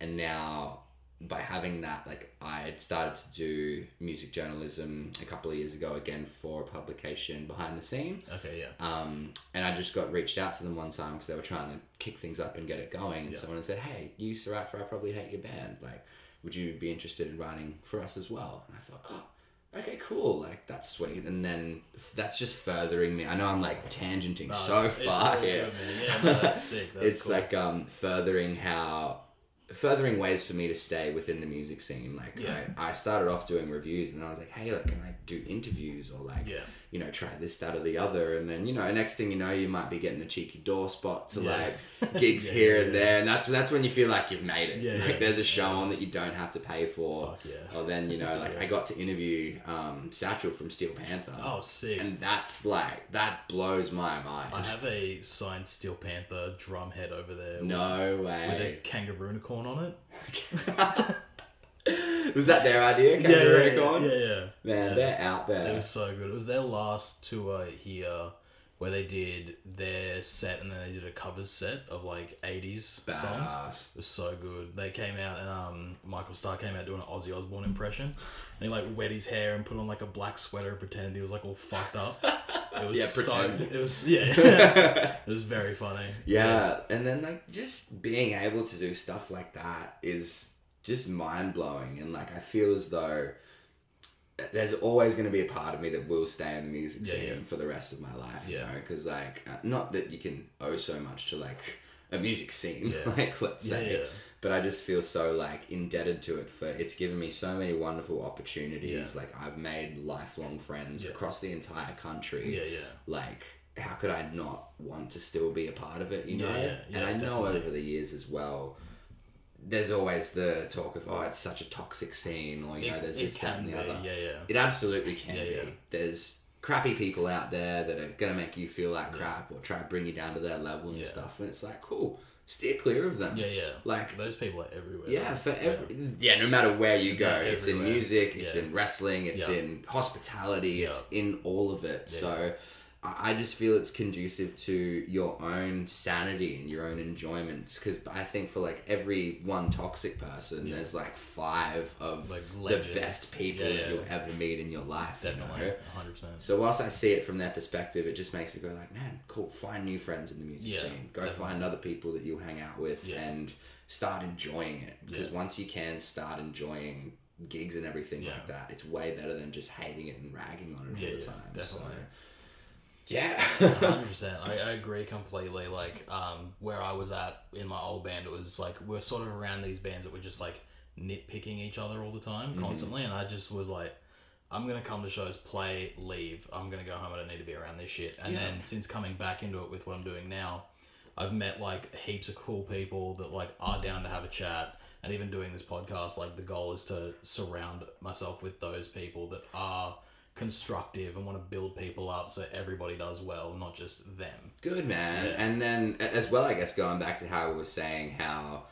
and now by having that, like I had started to do music journalism a couple of years ago again for a publication behind the scene. Okay. Yeah. Um, and I just got reached out to them one time because they were trying to kick things up and get it going. And Yeah. someone said, "Hey, you used to write for I Probably Hate Your Band. Like, would you be interested in writing for us as well?" And I thought, "Oh, okay, cool. Like that's sweet." And then that's just furthering me. I know I'm like tangenting No, so it's- it's far all here. good. Yeah, no, that's sick. That's it's cool. like um, furthering how furthering ways for me to stay within the music scene like Yeah. I, I started off doing reviews and then i was like hey like can i do interviews or like Yeah. You know try this that or the other and then you know next thing you know you might be getting a cheeky door spot to Yeah. like gigs Yeah, here yeah, and there and that's that's when you feel like you've made it Yeah, like there's a show on that you don't have to pay for Fuck yeah. or then you know like i got to interview um satchel from steel panther Oh, sick. and that's like that blows my mind I have a signed Steel Panther drum head over there. no With, with a kangaroo unicorn on it. Was that their idea? yeah, Kangaroo yeah, yeah, yeah, yeah. Man, Yeah. they're out there. It was so good. It was their last tour here where they did their set and then they did a covers set of like 80s songs. It was so good. They came out and um, Michael Starr came out doing an Ozzy Osbourne impression. And he like wet his hair and put on like a black sweater and pretended he was like all fucked up. It was Yeah, so. pretend. It was yeah. it was very funny. Yeah, and then like just being able to do stuff like that is just mind blowing, and like I feel as though there's always going to be a part of me that will stay in the music Yeah, scene yeah. for the rest of my life. You Yeah. know, because like uh, not that you can owe so much to like a music scene, Yeah. like let's say. But I just feel so like indebted to it for it's given me so many wonderful opportunities. Like I've made lifelong friends across the entire country Yeah, yeah. like how could I not want to still be a part of it, you know? yeah, yeah, and I know over the years as well, there's always the talk of, oh, it's such a toxic scene, or, you know, there's it this, that, and be. the other. Yeah, yeah. It absolutely can Yeah, be. yeah. There's crappy people out there that are going to make you feel like crap or try to bring you down to their level and Yeah. stuff. And it's like, cool, steer clear of them. Yeah, yeah. Like, those people are everywhere. yeah, for every yeah, no matter where you go, Yeah, it's in music, it's Yeah. in wrestling, it's Yeah. in hospitality, it's in all of it. Yeah. So I just feel it's conducive to your own sanity and your own enjoyment. Because I think for like every one toxic person, there's like five of Like the best people Yeah, that you'll ever meet in your life. you Definitely. know? 100%. So whilst I see it from their perspective, it just makes me go like, man, cool. Find new friends in the music Yeah, scene. Go definitely. find other people that you'll hang out with Yeah. and start enjoying it. Because Yeah. once you can start enjoying gigs and everything Yeah. like that, it's way better than just hating it and ragging on it Yeah, all the yeah, time. definitely. So, yeah. hundred percent. I, I agree completely. Like, um, where I was at in my old band, it was like we're sort of around these bands that were just like nitpicking each other all the time, Mm-hmm. constantly, and I just was like, I'm gonna come to shows, play, leave. I'm gonna go home. I don't need to be around this shit. And Yeah. then since coming back into it with what I'm doing now, I've met like heaps of cool people that like are down to have a chat. And even doing this podcast, like the goal is to surround myself with those people that are constructive and want to build people up so everybody does well, not just them. Good man. Yeah. And then as well, I guess going back to how we were saying how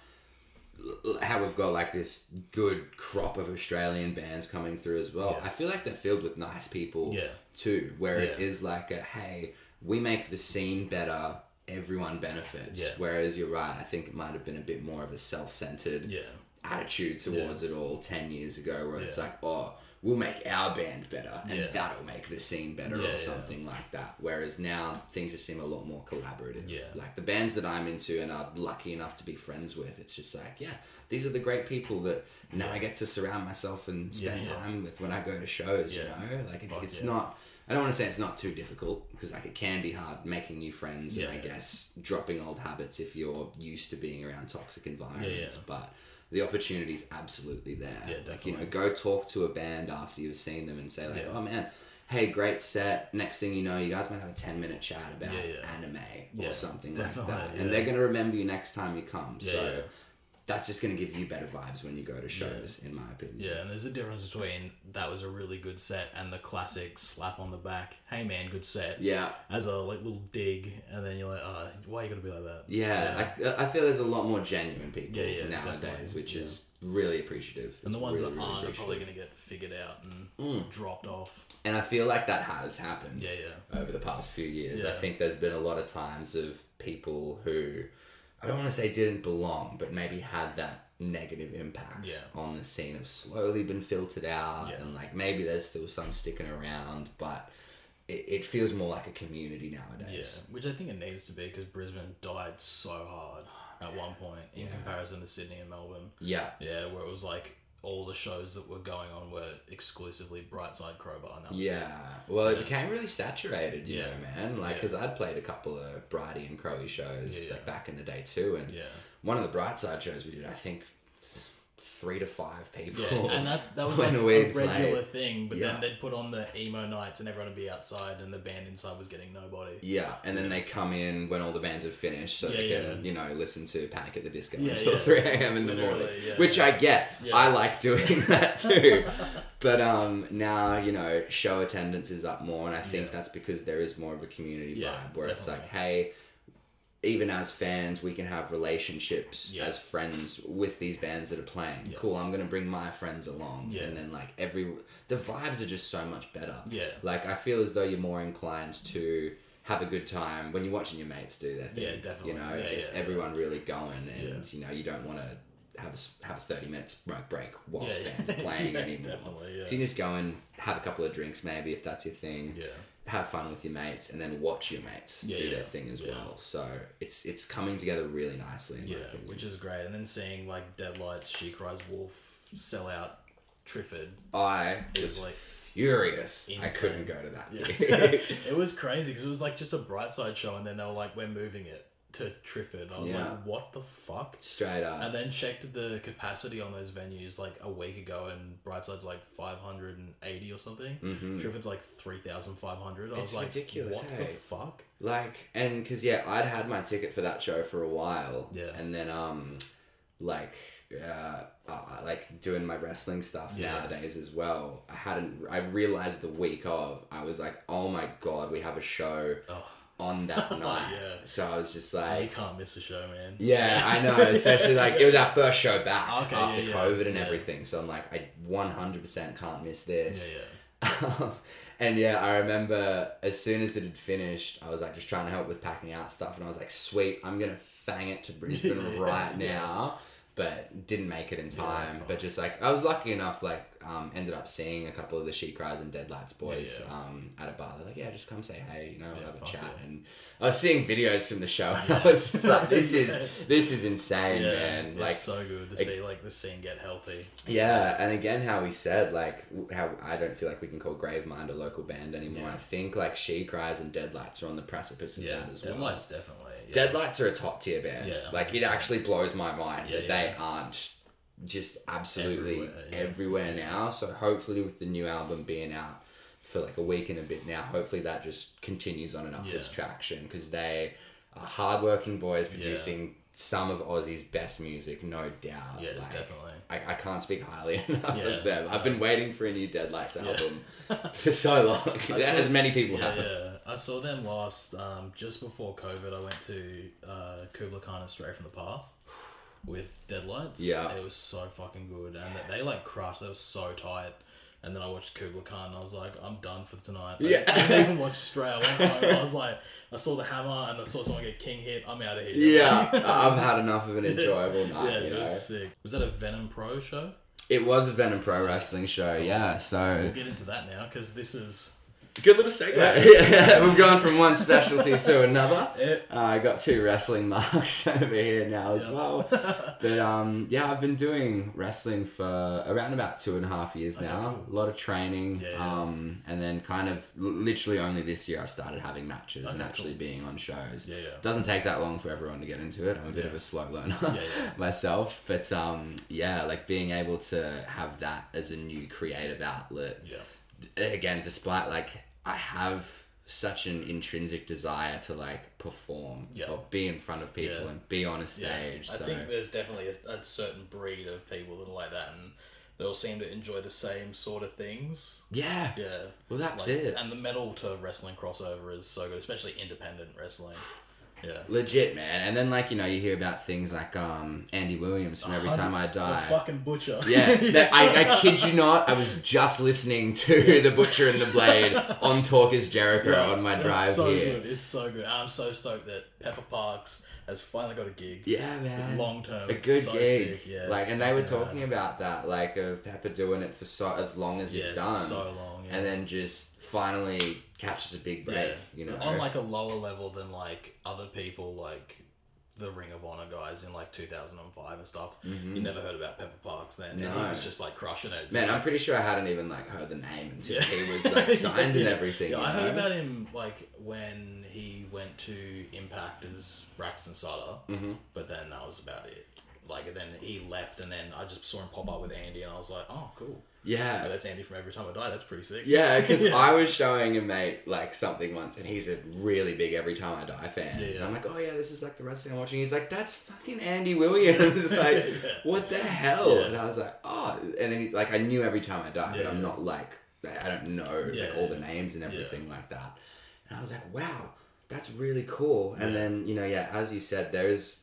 how we've got like this good crop of Australian bands coming through as well. Yeah. I feel like they're filled with nice people Yeah. too, where it Yeah. is like a hey, we make the scene better, everyone benefits. Whereas you're right, I think it might have been a bit more of a self centered Yeah. attitude towards it all 10 years ago where it's like oh we'll make our band better and Yeah. that'll make the scene better Yeah, or yeah. something like that whereas now things just seem a lot more collaborative Yeah. like the bands that i'm into and are lucky enough to be friends with it's just like yeah these are the great people that now i get to surround myself and spend Yeah, yeah. time with when i go to shows Yeah. you know like it's, Fuck it's yeah. not I don't want to say it's not too difficult because like it can be hard making new friends Yeah, and I yeah. guess dropping old habits if you're used to being around toxic environments. yeah. But the opportunity's absolutely there. Yeah, like you know, go talk to a band after you've seen them and say like, Yeah. "Oh man, hey, great set." Next thing you know, you guys might have a ten minute chat about Yeah, yeah. anime or something definitely, like that, and they're gonna remember you next time you come. So. Yeah. That's just going to give you better vibes when you go to shows, in my opinion. Yeah, and there's a difference between that was a really good set and the classic slap on the back, hey man, good set. Yeah, As a like little dig, and then you're like, oh, why you gotta be like that? Yeah, I, I feel there's a lot more genuine people Yeah, yeah, nowadays, definitely. which Yeah. is really appreciative. And the ones really, that really aren't are probably gonna get figured out and Mm. dropped off. And I feel like that has happened Yeah, yeah. over the past few years. I think there's been a lot of times of people who, I don't want to say didn't belong, but maybe had that negative impact Yeah. on the scene have slowly been filtered out. Yeah. And like maybe there's still some sticking around, but it, it feels more like a community nowadays Yeah, which I think it needs to be because Brisbane died so hard at one point in Yeah. comparison to Sydney and Melbourne. Yeah. Yeah, where it was like all the shows that were going on were exclusively Brightside Crowbar. And that was it. Yeah, well, it became really saturated, you Yeah. know, man. Like, Yeah. because I'd played a couple of Brighty and Crowy shows Yeah, yeah. like back in the day too, and Yeah. one of the Brightside shows we did, I think, three to five people. Yeah, and that's that was like a regular played. thing. But Yeah. then they'd put on the emo nights, and everyone would be outside, and the band inside was getting nobody. Yeah, and then they come in when all the bands have finished, so they can, yeah. you know, listen to Panic at the Disco Yeah, until yeah. three a.m. in the Literally, morning, yeah. which I get. Yeah. I like doing that too. but um, now you know, show attendance is up more, and I think Yeah. that's because there is more of a community Yeah, vibe where it's like, hey. Even as fans, we can have relationships Yeah. as friends with these bands that are playing. Yeah. Cool, I'm gonna bring my friends along, Yeah. and then like every the vibes are just so much better. Yeah. like I feel as though you're more inclined to have a good time when you're watching your mates do their thing. Yeah, definitely. You know, Yeah, it's everyone really going, and you know you don't want to have a have a thirty minute smoke break whilst bands are playing yeah, anymore. definitely, yeah. So you just go and have a couple of drinks maybe if that's your thing Yeah. Have fun with your mates and then watch your mates Yeah, do yeah, their thing as yeah. well. So it's it's coming together really nicely. In Yeah, which is great. And then seeing like Deadlights, She Cries Wolf sell out Triffid. I was like, furious. I couldn't go to that. It was crazy because it was like just a bright side show, and then they were like, "We're moving it to Triffid." I was Yeah. like, "What the fuck?" Straight up. And then checked the capacity on those venues like a week ago, and Brightside's like five hundred and eighty or something. Mhm. Triffid's like three thousand five hundred. I It's was like, ridiculous, What hey? the fuck? like and because yeah, I'd had my ticket for that show for a while. Yeah. And then um, like uh, uh like doing my wrestling stuff Yeah. nowadays as well. I hadn't. I realized the week of. I was like, oh my god, we have a show Oh, on that oh, night. Yeah. So I was just oh, like, you can't miss a show, man. Yeah, I know. Especially like it was our first show back Okay, after yeah, yeah, COVID and yeah. everything. So I'm like, I 100% can't miss this. Yeah, yeah. and yeah, I remember as soon as it had finished, I was like just trying to help with packing out stuff, and I was like, sweet, I'm gonna fang it to Brisbane right now. But didn't make it in time. but just like I was lucky enough, like um, ended up seeing a couple of the She Cries and Deadlights boys Yeah, yeah. Um, at a bar. They're like, yeah, just come say hey, you know, Yeah, have a chat. And I was seeing videos from the show, and I was just like, this is this is insane, man. it's Like so good to like- see like the scene get healthy. yeah, and again, how he said like how I don't feel like we can call Gravemind a local band anymore. I think like She Cries and Deadlights are on the precipice of Yeah, that as well. Deadlights definitely. Yeah. Deadlights are a top tier band. Yeah, like it actually blows my mind that they aren't just absolutely Everywhere, everywhere, now. So hopefully, with the new album being out for like a week and a bit now, hopefully that just continues on an upwards Yeah. traction because they are hardworking boys producing some of Aussie's best music, no doubt. Yeah, like, definitely. I, I can't speak highly enough Yeah. of them. I've been waiting for a new Deadlights Yeah. album for so long, saw- as many people Yeah, have. yeah. I saw them last um, just before COVID. I went to uh, Kublai Khan and Stray from the Path with Deadlights. Yeah. it was so fucking good, and they, they like crushed. They were so tight. And then I watched Kublai Khan, and I was like, I'm done for tonight. Yeah. I didn't even watch Stray. I went home. I was like, I saw the hammer, and I saw someone get king hit. I'm out of here. Yeah, I've had enough of an enjoyable yeah, night. you it know, was sick. Was that a Venom Pro show? it was a Venom Pro Sick. Wrestling show. Yeah, so We'll get into that now because this is good little segue. Yeah, we've gone from one specialty to another. Yeah. Uh, I got two wrestling marks over here now as Yeah. well. But um, yeah, I've been doing wrestling for around about two and a half years Okay, now. cool. A lot of training, um, and then kind of literally only this year I've started having matches and Okay, actually being on shows. Yeah, yeah. Doesn't take that long for everyone to get into it. I'm a bit of a slow learner myself, but um, yeah, like being able to have that as a new creative outlet yeah. again, despite like I have such an intrinsic desire to like perform Yeah. or be in front of people Yeah. and be on a stage. I so think there's definitely a, a certain breed of people that are like that, and they all seem to enjoy the same sort of things. yeah, Yeah. well that's Like, it. And the metal to wrestling crossover is so good, especially independent wrestling. Yeah. Legit, man. And then like you know you hear about things like um Andy Williams from Every Time I The Die. fucking butcher. Yeah, that- I, I kid you not. I was just listening to The Butcher and the Blade on Talk is Jericho Yeah, on my it's drive so here. good. It's so good. I'm so stoked that Pepper Parks has finally got a gig. Yeah, man. Long term. a good so gig. sick. Yeah, like, and they were talking rad. about that, like, of Pepper doing it for so as long as yeah, it done, so long. Yeah. and then just finally catches a big break. yeah, You know, on like a lower level than like other people like the Ring of Honor guys in like 2005 and stuff. You never heard about Pepper Parks then, and he Mm-hmm. Was just like crushing it. man, I'm pretty sure I hadn't even like heard the name until Yeah. he was like signed and everything. Yeah, I heard about him like when he went to Impact as Braxton Sutter, Mhm. but then that was about it. Like then he left, and then I just saw him pop up with Andy, and I was like, oh, cool. Yeah, Oh, that's Andy from Every Time I Die. That's pretty sick. Yeah, because Yeah. I was showing a mate like something once, and he's a really big Every Time I Die fan. Yeah, And yeah. I'm like, oh yeah, this is like the wrestling I'm watching. He's like, that's fucking Andy Williams. like, what the hell? And I was like, oh, and then he, like I knew Every Time I Die, but I'm not like I don't know like all the names and everything like that. And I was like, wow, that's really cool. And then you know, yeah, as you said, there's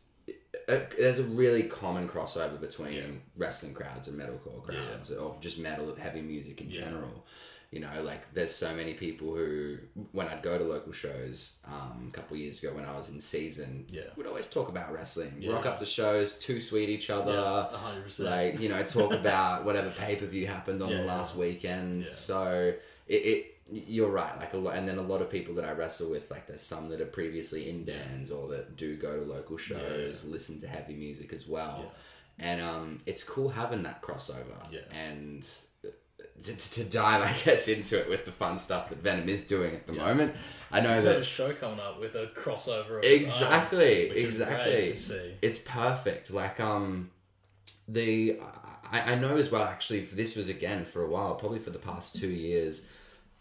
a, there's a really common crossover between Yeah. wrestling crowds and metalcore crowds, or just metal heavy music in Yeah. general. You know, like there's so many people who, when I'd go to local shows um, a couple years ago when I was in season, Yeah. would always talk about wrestling, Yeah. rock up the shows, too sweet each other, Yeah, 100%. like you know talk about whatever pay per view happened on Yeah, the yeah. last weekend. Yeah. So it, it you're right, like a lot, and then a lot of people that I wrestle with, like there's some that are previously in bands or that do go to local shows, listen to heavy music as well, and um, it's cool having that crossover. Yeah. and. To, to dive, I guess, into it with the fun stuff that Venom is doing at the moment. I know He's that got a show coming up with a crossover. Of his own, exactly is exactly great to see. it's perfect like um the I, I know as well actually this was again for a while probably for the past two years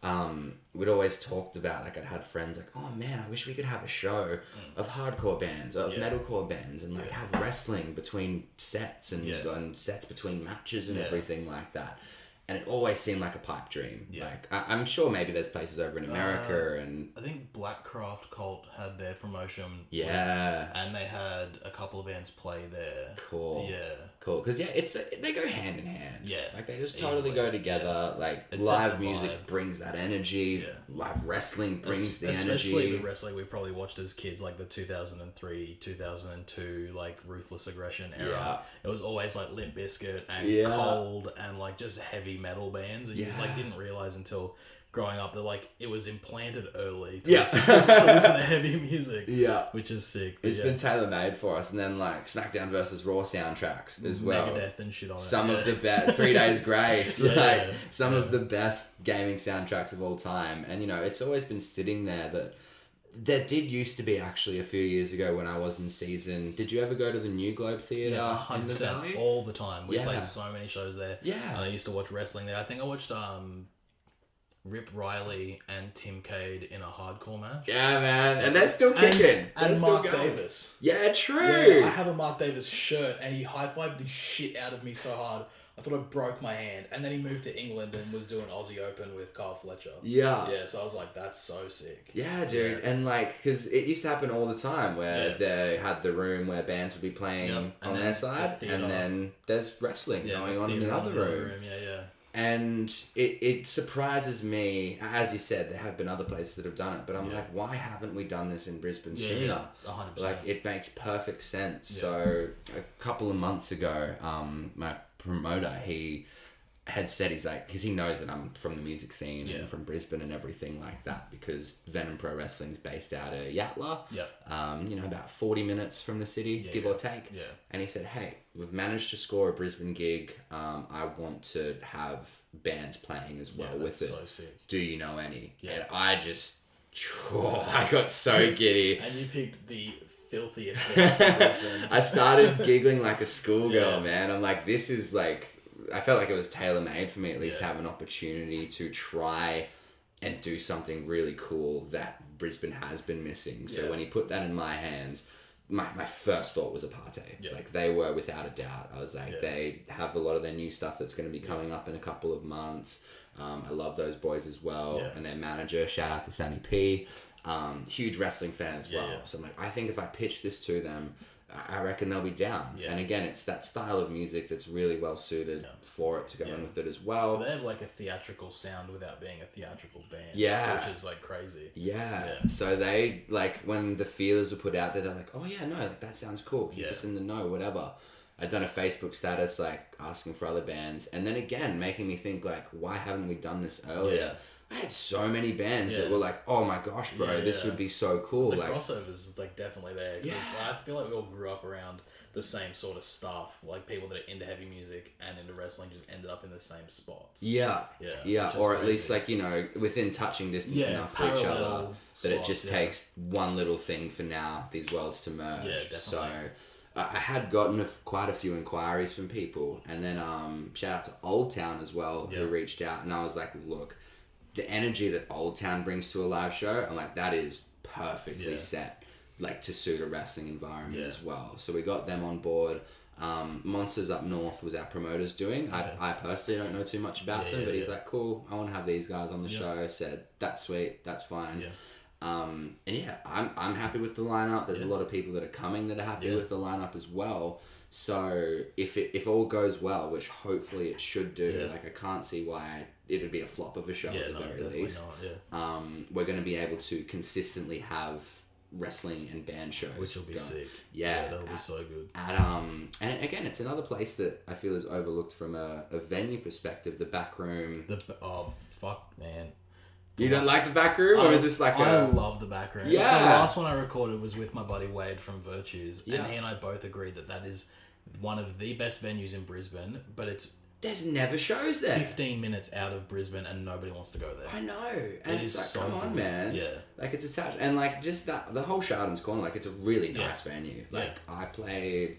um we'd always talked about like i'd had friends like oh man i wish we could have a show of hardcore bands of Mm. Yeah. metalcore bands and like have wrestling between sets and, Yeah. and sets between matches and Yeah. everything like that and it always seemed like a pipe dream Yeah. Uh, like I, i'm sure maybe there's places over in america and I think Blackcraft Cult had their promotion. yeah And they had a couple of bands play there. Cool. Yeah. Cool, because yeah, it's they go hand in hand. Yeah, like they just totally easily, go together. Like It live music vibe. brings that energy. Yeah. Live wrestling brings the Especially energy. Especially the wrestling we probably watched as kids, like the 2003, 2002, like Ruthless Aggression era. Yeah. It was always like Limp Bizkit and Yeah. Cold and like just heavy metal bands. And you like didn't realize until growing up that like it was implanted early to, Yeah. listen, to listen to heavy music. yeah, Which is sick. It's yeah. been tailor made for us, and then like SmackDown versus Raw soundtracks as well. Megadeth and shit on Some it. of yeah. the best Three Days Grace, Yeah, like some of the best gaming soundtracks of all time, and you know it's always been sitting there that. There did used to be actually a few years ago when I was in season. Did you ever go to the New Globe Theatre Yeah, hundred percent all the time. We Yeah. played so many shows there. Yeah. and I used to watch wrestling there. I think I watched um, Rip Riley and Tim Cade in a hardcore match. Yeah, man, and they're still kicking. And, and Mark. Davis. Yeah, true. Yeah, I have a Mark Davis shirt, and he high fived the shit out of me so hard. I thought I broke my hand, and then he moved to England and was doing Aussie Open with Kyle Fletcher. yeah. Yeah, so I was like, that's so sick. Yeah, dude, and like, because it used to happen all the time where Yeah. they had the room where bands would be playing Yep, on their side, theatre. and then there's wrestling Yeah, going on in another the other room. Yeah, yeah. And it, it surprises me, as you said, there have been other places that have done it, but I'm Yeah. like, why haven't we done this in Brisbane Yeah, sooner? yeah. Like, it makes perfect sense. So, a couple of months ago, um, my promoter, he had said he's like because he knows that I'm from the music scene Yeah. and from Brisbane and everything like that because Venom Pro Wrestling's based out of Yatala. Yep. Um, you know, about forty minutes from the city, give yeah. or take. Yeah. And he said, "Hey, we've managed to score a Brisbane gig. Um, I want to have bands playing as well Yeah, with it. so. Do you know any?" Yeah. And I just, I got so giddy. And you picked the filthiest band in Brisbane. I started giggling like a schoolgirl, Yeah. man. I'm like, this is like, I felt like it was tailor made for me at least Yeah. have an opportunity to try and do something really cool that Brisbane has been missing. So Yeah. when he put that in my hands, my, my first thought was Aparte. Yeah. Like they were without a doubt. I was like, Yeah. they have a lot of their new stuff that's going to be coming up in a couple of months. Um, I love those boys as well. And their manager, shout out to Sammy P. Um, huge wrestling fan as well. So I'm like, I think if I pitch this to them, I reckon they'll be down. Yeah. And again, it's that style of music that's really well suited for it to go Yeah. in with it as well. They have like a theatrical sound without being a theatrical band. Yeah. Which is like crazy. Yeah. Yeah. So they like when the feelers were put out there, they're like, "Oh yeah, no, like that sounds cool. Keep Yeah. us in the know, whatever." I'd done a Facebook status like asking for other bands, and then again making me think like, why haven't we done this earlier? Yeah. I had so many bands that were like, "Oh my gosh, bro, Yeah, this yeah. would be so cool!" The like, crossovers is like definitely there. Yeah. I feel like we all grew up around the same sort of stuff. Like people that are into heavy music and into wrestling just ended up in the same spots. Yeah, Yeah, yeah, or at least like you know within touching distance Yeah, enough for each other parallel that it just yeah. takes one little thing for now these worlds to merge. Yeah, definitely. So I had gotten a f quite a few inquiries from people, and then um, shout out to Old Town as well who reached out, and I was like, look, the energy that Old Town brings to a live show, I'm like that is perfectly Yeah. set, like to suit a wrestling environment Yeah. as well. So we got them on board. Um, Monsters Up North was our promoters doing. Yeah. I, I personally don't know too much about them, but he's like, cool, I want to have these guys on the show. Said, that's sweet, that's fine. Um, and yeah, I'm, I'm happy with the lineup. There's a lot of people that are coming that are happy with the lineup as well. So if it if all goes well, which hopefully it should do, Yeah. like I can't see why it would be a flop of a show Yeah, at the no, very least. not. Yeah, Um, we're going to be able to consistently have wrestling and band shows, which will be going. sick. Yeah, that'll be uh, so good. At um, and again, it's another place that I feel is overlooked from a, a venue perspective. The back room. The oh fuck man. You don't like the back room, or I- is this like I a? love the back room. Yeah. The last one I recorded was with my buddy Wade from Virtues, Yeah. and he and I both agreed that that is one of the best venues in Brisbane. But it's There's never shows there. 15 minutes out of Brisbane, and nobody wants to go there. I know, and It it's is like, so come on, good. man. Yeah. Like it's attached, and like just that the whole Chardon's Corner, like it's a really Yeah. nice venue. Like I played.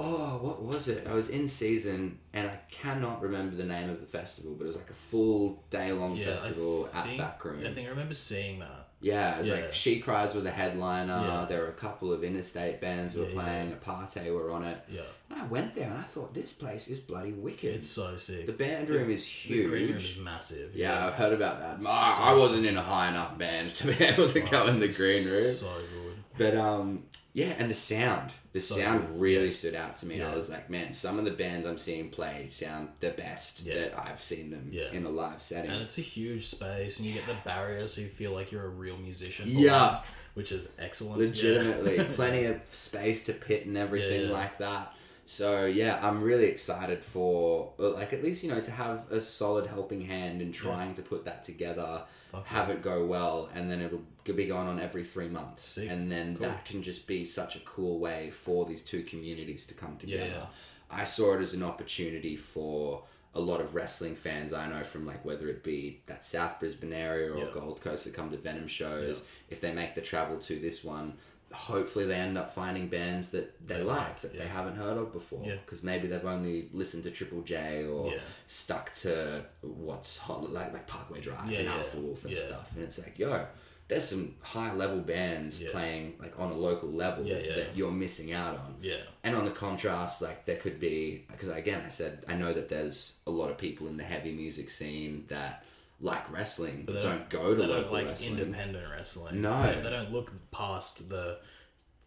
Oh, what was it? I was in season, and I cannot remember the name of the festival, but it was like a full day long Yeah, festival I at think, Backroom. I think I remember seeing that. Yeah, it was Yeah. like She Cries were the headliner. Yeah. There were a couple of interstate bands who were Yeah, yeah, playing. Aparte were on it. Yeah, And I went there and I thought this place is bloody wicked. it's so sick. the band room is huge. The green room is massive. yeah, I've heard about that. I I wasn't in a high enough band to be able to go in the green room. So good. But um, yeah, and the sound, the So sound good, really yeah. stood out to me. I was like, man, some of the bands I'm seeing play sound the best Yeah. that I've seen them Yeah. in a live setting. And it's a huge space, and you get the barrier, so you feel like you're a real musician. Yeah. once, which is excellent. legitimately plenty of space to pit and everything Yeah, yeah. like that so yeah i'm really excited for uh, like at least you know to have a solid helping hand in trying to put that together Fuck have it go well and then it'll be going on every three months Sick. and then Cool. that can just be such a cool way for these two communities to come together yeah. i saw it as an opportunity for a lot of wrestling fans I know from like whether it be that South Brisbane area or Yeah. Gold Coast that come to Venom shows, if they make the travel to this one, hopefully they end up finding bands that they, They like, like, that they haven't heard of before Yeah. because maybe they've only listened to Triple J or Yeah. stuck to what's hot like like Parkway Drive Yeah, and yeah. Alpha Wolf and Yeah. stuff and it's like yo there's some high level bands Yeah. playing like on a local level Yeah, yeah. that you're missing out on Yeah. and on the contrast, like there could be because again, I said I know that there's a lot of people in the heavy music scene that like wrestling but they don't, go to They local don't like wrestling. independent wrestling. No. They, they don't look past the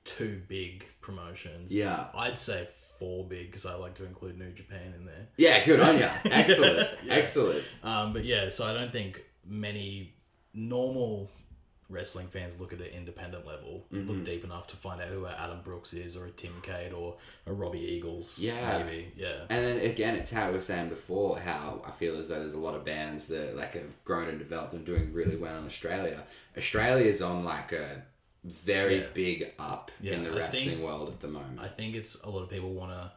two big promotions. Yeah. I'd say four big because I like to include New Japan in there. Yeah, good on you. Excellent, Yeah. excellent. Um, but yeah, so I don't think many normal wrestling fans look at an independent level, Mm-hmm. look deep enough to find out who a Adam Brooks is, or a Tim Cade, or a Robbie Eagles. Yeah. maybe. Yeah, And then again, it's how we were saying before, how I feel as though there's a lot of bands that like have grown and developed and doing really well in Australia. Australia's on like a very Yeah. big up in the I wrestling think- world at the moment. I think it's a lot of people want to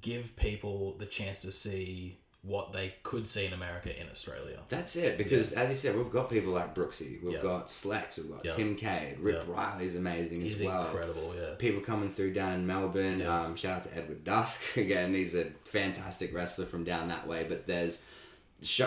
give people the chance to see what they could see in America in Australia. That's it, because as you said, we've got people like Brooksy, we've Yeah. got Slex, we've got Yeah. Tim Cade, Rip Yeah. Riley's amazing He's as well. incredible. Yeah, People coming through down in Melbourne. Yeah. Um, shout out to Edward Dusk again. He's a fantastic wrestler from down that way. But there's,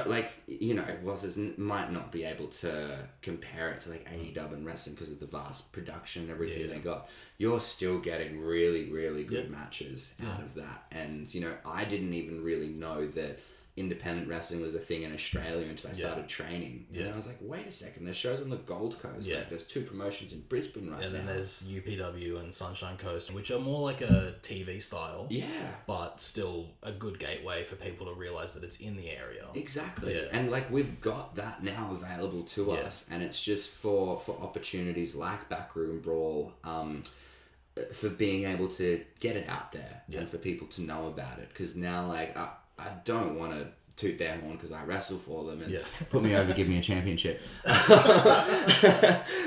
like you know, whilst might not be able to compare it to like AEW and wrestling because of the vast production and everything Yeah. they got, you're still getting really, really good Yeah. matches out of that. And you know, I didn't even really know that independent wrestling was a thing in Australia until I Yeah. started training. And Yeah. I was like, wait a second, there's shows on the Gold Coast. Yeah. Like, there's two promotions in Brisbane right and now. then there's UPW and Sunshine Coast, which are more like a TV style. yeah. but still a good gateway for people to realize that it's in the area. Exactly. Yeah. And like we've got that now available to Yeah. us and it's just for for opportunities like Backroom Brawl um for being able to get it out there and for people to know about it cuz now like I, I don't want to toot their horn because I wrestle for them and Yeah. put me over, give me a championship.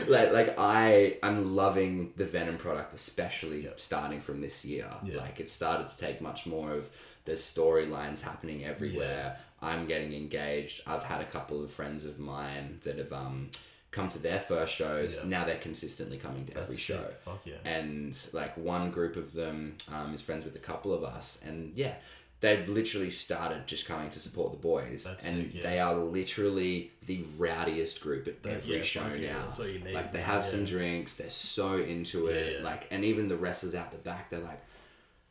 like, like I, I'm loving the Venom product, especially starting from this year. Yeah. Like, it started to take much more of the storylines happening everywhere. I'm getting engaged. I've had a couple of friends of mine that have um, come to their first shows. Yeah. Now they're consistently coming to every show. Fuck yeah. and like one group of them um, is friends with a couple of us and yeah they've literally started just coming to support the boys That's and sick, yeah. they are literally the rowdiest group at That- every yeah, show fuck yeah, now that's all you need, like they man, have some yeah. drinks they're so into it yeah. like and even the wrestlers out the back they're like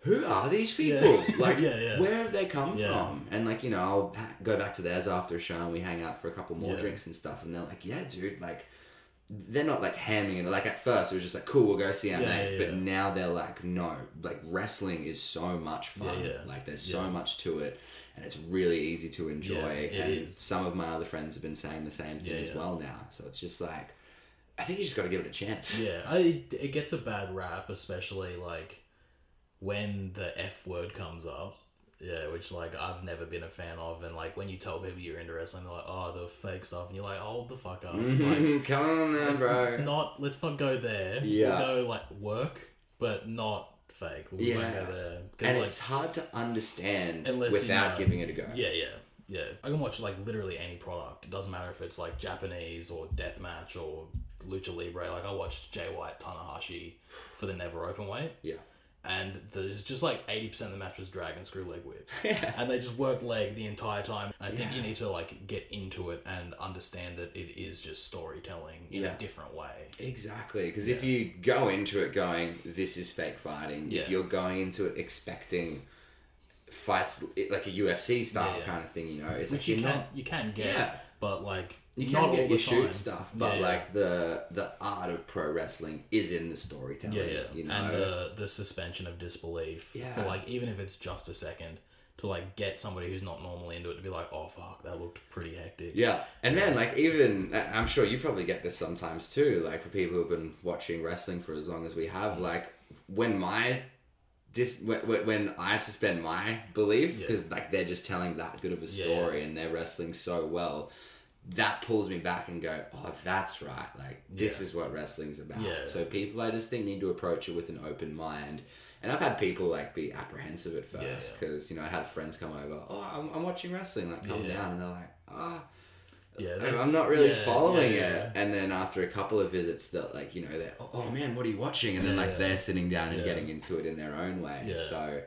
who are these people? Like, Yeah, yeah. where have they come Yeah. from? And like, you know, I'll ha- go back to theirs after a show and we hang out for a couple more Yeah. drinks and stuff. And they're like, yeah, dude, like, they're not like hamming it. Like at first, it was just like, cool, we'll go see our Yeah, mate. yeah, But yeah. now they're like, no, like wrestling is so much fun. Like there's so much to it, and it's really easy to enjoy. And is. some of my other friends have been saying the same thing as well now. So it's just like, I think you just got to give it a chance. Yeah, I, it gets a bad rap, especially like when the F word comes up. Yeah, which like I've never been a fan of, and like when you tell people you're into wrestling, they're like, "Oh, the fake stuff," and you're like, "Hold the fuck up!" Like, Mhm, Come on now, let's, bro. let's not let's not go there. Yeah. we'll go like work, but not fake. We Yeah. there and like, it's hard to understand Unless you without know. giving it a go. Yeah, yeah, yeah. I can watch like literally any product. It doesn't matter if it's like Japanese or deathmatch or lucha libre. Like I watched Jay White Tanahashi for the Never Open Weight, Yeah. And there's just like eighty percent of the match was dragon screw leg whips, Yeah. and they just work leg the entire time. I think Yeah. you need to like get into it and understand that it is just storytelling in Yeah. a different way. Exactly, because if you go into it going, "This is fake fighting," if you're going into it expecting fights like a UFC style kind of thing, you know, it's Which like you can not. you can get, but like You not can all get the your shoot time. stuff, but Yeah, yeah. like the the art of pro wrestling is in the storytelling. Yeah, yeah. You know, And the the suspension of disbelief Yeah. for like even if it's just a second to like get somebody who's not normally into it to be like, oh fuck, that looked pretty hectic. Yeah, and man, like even I'm sure you probably get this sometimes too. Like for people who've been watching wrestling for as long as we have, mm. like when my dis when, when I suspend my belief Yeah. because like they're just telling that good of a Yeah, story and they're wrestling so well. That pulls me back and go, oh, that's right. Like this Yeah. is what wrestling's about. Yeah. So people, I just think, need to approach it with an open mind. And I've had people like be apprehensive at Yeah, first yeah. because you know I had friends come over. Oh, I'm, I'm watching wrestling. Like come Yeah. down, and they're like, ah. Yeah, I'm- I'm not really yeah, following yeah, it. And then after a couple of visits, that like you know, they're oh, oh, man, what are you watching? And then Yeah, like yeah. they're sitting down and Yeah. getting into it in their own way. Yeah. So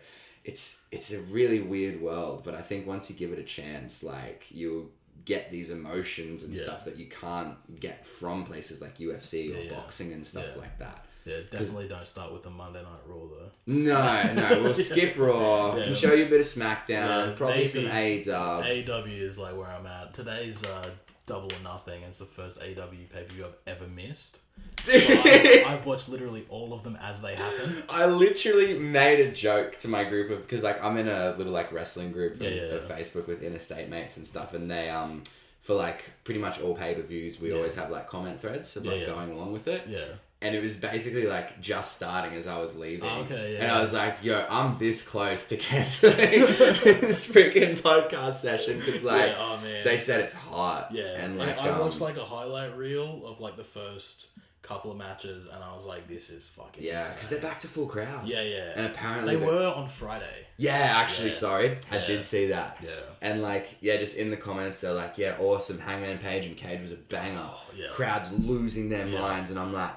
it's it's a really weird world. But I think once you give it a chance, like you'll get these emotions and Yeah. stuff that you can't get from places like UFC or Yeah, boxing and stuff like that. Yeah, definitely don't start with the Monday Night Raw though. No, no, we'll skip Raw. Yeah. Can show you a bit of SmackDown, probably some A Dub. AEW is like where I'm at. Today's uh, Double or Nothing. It's the first AEW pay per view I've ever missed. So I, I've watched literally all of them as they happen. I literally made a joke to my group of because like I'm in a little like wrestling group from Yeah, yeah, of Facebook with interstate mates and stuff, and they um for like pretty much all pay per views we always have like comment threads of like going along with it, Yeah. and it was basically like just starting as I was leaving, Oh, okay, yeah. and I was like, yo, I'm this close to canceling this freaking podcast session because like oh man. they said it's hot, Yeah, and like I watched um, like a highlight reel of like the first couple of matches, and I was like, "This is fucking yeah because they're back to full crowd, Yeah, yeah. and apparently they the- were on Friday. Yeah, actually, Yeah. sorry, I Yeah. did see that. Yeah. And like, yeah, just in the comments, they're like, yeah, awesome. Hangman Page and Cage was a banger. Oh, yeah. Crowds losing their minds, and I'm like,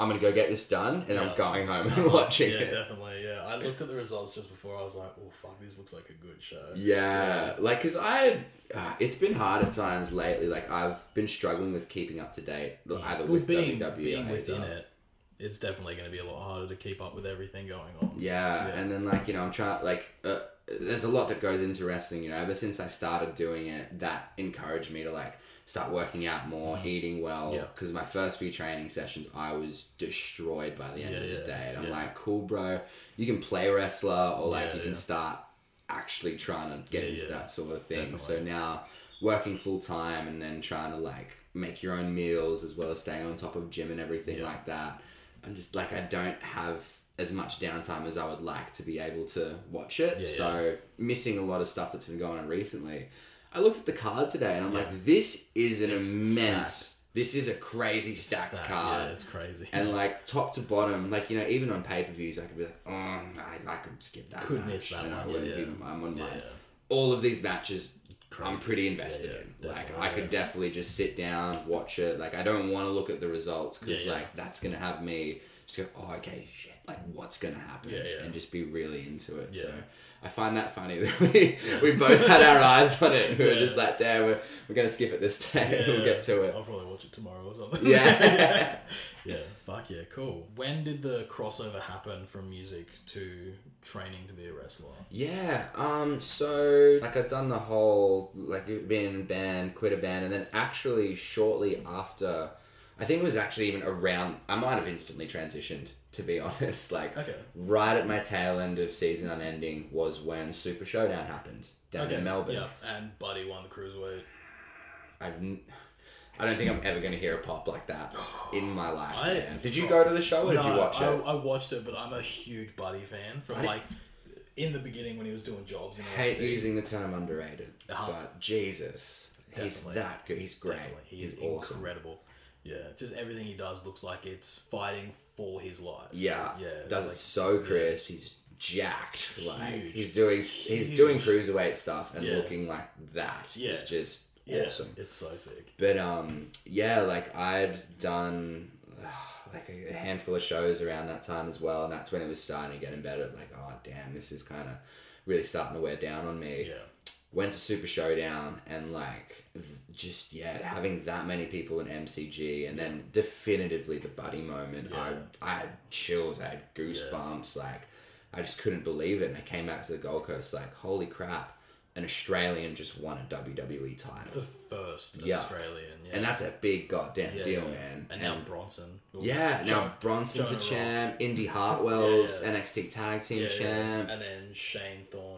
I'm gonna go get this done, and Yeah. I'm going home and watching yeah, it. definitely. Yeah, I looked at the results just before. I was like, "Oh fuck, this looks like a good show." Yeah, like, cause I, uh, it's been hard at times lately. Like, I've been struggling with keeping up to date, either Well, with being WWE being or within it, it's definitely going to be a lot harder to keep up with everything going on. Yeah, Yeah. and then like you know, I'm trying like uh, there's a lot that goes into wrestling. You know, ever since I started doing it, that encouraged me to like start working out more, eating well. Mm-hmm. Yeah. Because my first few training sessions, I was destroyed by the end Yeah, of the yeah, day, and I'm yeah. like, cool, bro. You can play wrestler, or like Yeah, you can yeah. start actually trying to get Yeah, into yeah. that sort of thing. So now working full time and then trying to like make your own meals as well as staying on top of gym and everything Yeah. like that. I'm just like I don't have as much downtime as I would like to be able to watch it. Yeah, so missing a lot of stuff that's been going on recently. I looked at the card today and I'm Yeah. like, this is an It's immense. stacked. This is a crazy stacked Stack- card. Yeah, it's crazy. And like top to bottom, like you know, even on pay per views, I could be like, oh, I, I could skip that. Could miss that and I wouldn't yeah, be. I'm on yeah, all of these matches I'm pretty invested in. Like I could definitely just sit down, watch it. Like I don't want to look at the results because like that's gonna have me just go, oh okay, shit. Like what's gonna happen? Yeah, yeah. And just be really into it. Yeah. So I find that funny that we, we both had our eyes on it. We were Yeah. just like, damn, we're, we're gonna skip it this day. we'll get to it. I'll probably watch it tomorrow or something. Yeah. yeah. Fuck yeah. Cool. When did the crossover happen from music to training to be a wrestler? Yeah, um, so like I've done the whole like being in a band, quit a band, and then actually shortly after I think it was actually even around. I might have instantly transitioned to be honest. Like Okay. right at my tail end of Season Unending was when Super Showdown happened down in Melbourne. Yeah, and Buddy won the cruiserweight. I've. N- I don't think I'm ever going to hear a pop like that in my life. I- Did you go to the show or did you watch it? I watched it, but I'm a huge Buddy fan from Buddy- like in the beginning when he was doing jobs in hate using the term underrated, Uh-huh. but Jesus, he's Definitely. that good. He's great. Definitely, he he's is awesome. incredible. Yeah, just everything he does looks like it's fighting for his life. Yeah, Yeah, does like- it so crisp. He's jacked. Like Huge. he's doing he's Huge. doing cruiserweight stuff and Yeah. looking like that. Yeah. It's just Yeah, awesome. It's so sick. But um, yeah, like I'd done like a handful of shows around that time as well, and that's when it was starting to get better. Like, oh damn, this is kind of really starting to wear down on me. Yeah. Went to Super Showdown and like just yeah, having that many people in MCG, and then definitively the buddy moment. Yeah. I I had chills, I had goosebumps, like I just couldn't believe it. And I came back to the Gold Coast like, holy crap, an Australian just won a WWE title. The first Yeah. Australian. Yeah. And that's a big goddamn Yeah, deal, yeah. man. And now Bronson. yeah, now Jonah- Bronson's a Jonah champ. Indy Hartwell's Yeah, yeah. NXT Tag Team Yeah, yeah. champ. And then Shane Thorne and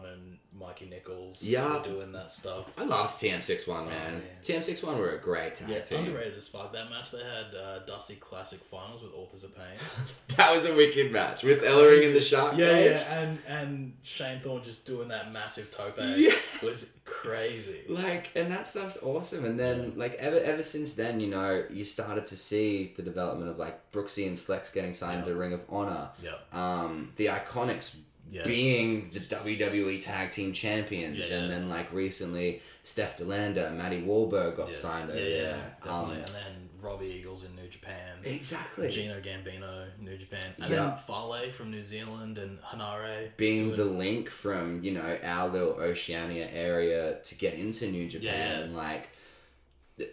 Mikey Nichols. Yeah. doing that stuff. I loved TM61, man. Oh, man. TM61 were a great tag Yeah, team. underrated as fuck. That match they had uh, Dusty Classic Finals with Authors of Pain. That was a wicked match with Ellering in the shark yeah, cage. yeah, and and Shane Thorne just doing that massive tope Yeah. was crazy. Like, and that stuff's awesome. And then, like, ever ever since then, you know, you started to see the development of like Brooksy and Slex getting signed to Ring of Honor. Yeah. um, the Iconics Yeah. being the WWE Tag Team Champions, Yeah, and then like recently, Steph De Lander, Maddie Wahlberg got Yeah, signed yeah, over yeah, there. Um, and then Robbie Eagles in New Japan. exactly. Gino Gambino, New Japan. And Yeah. then Fale from New Zealand and Henare. being doing- the link from you know our little Oceania area to get into New Japan, Yeah, like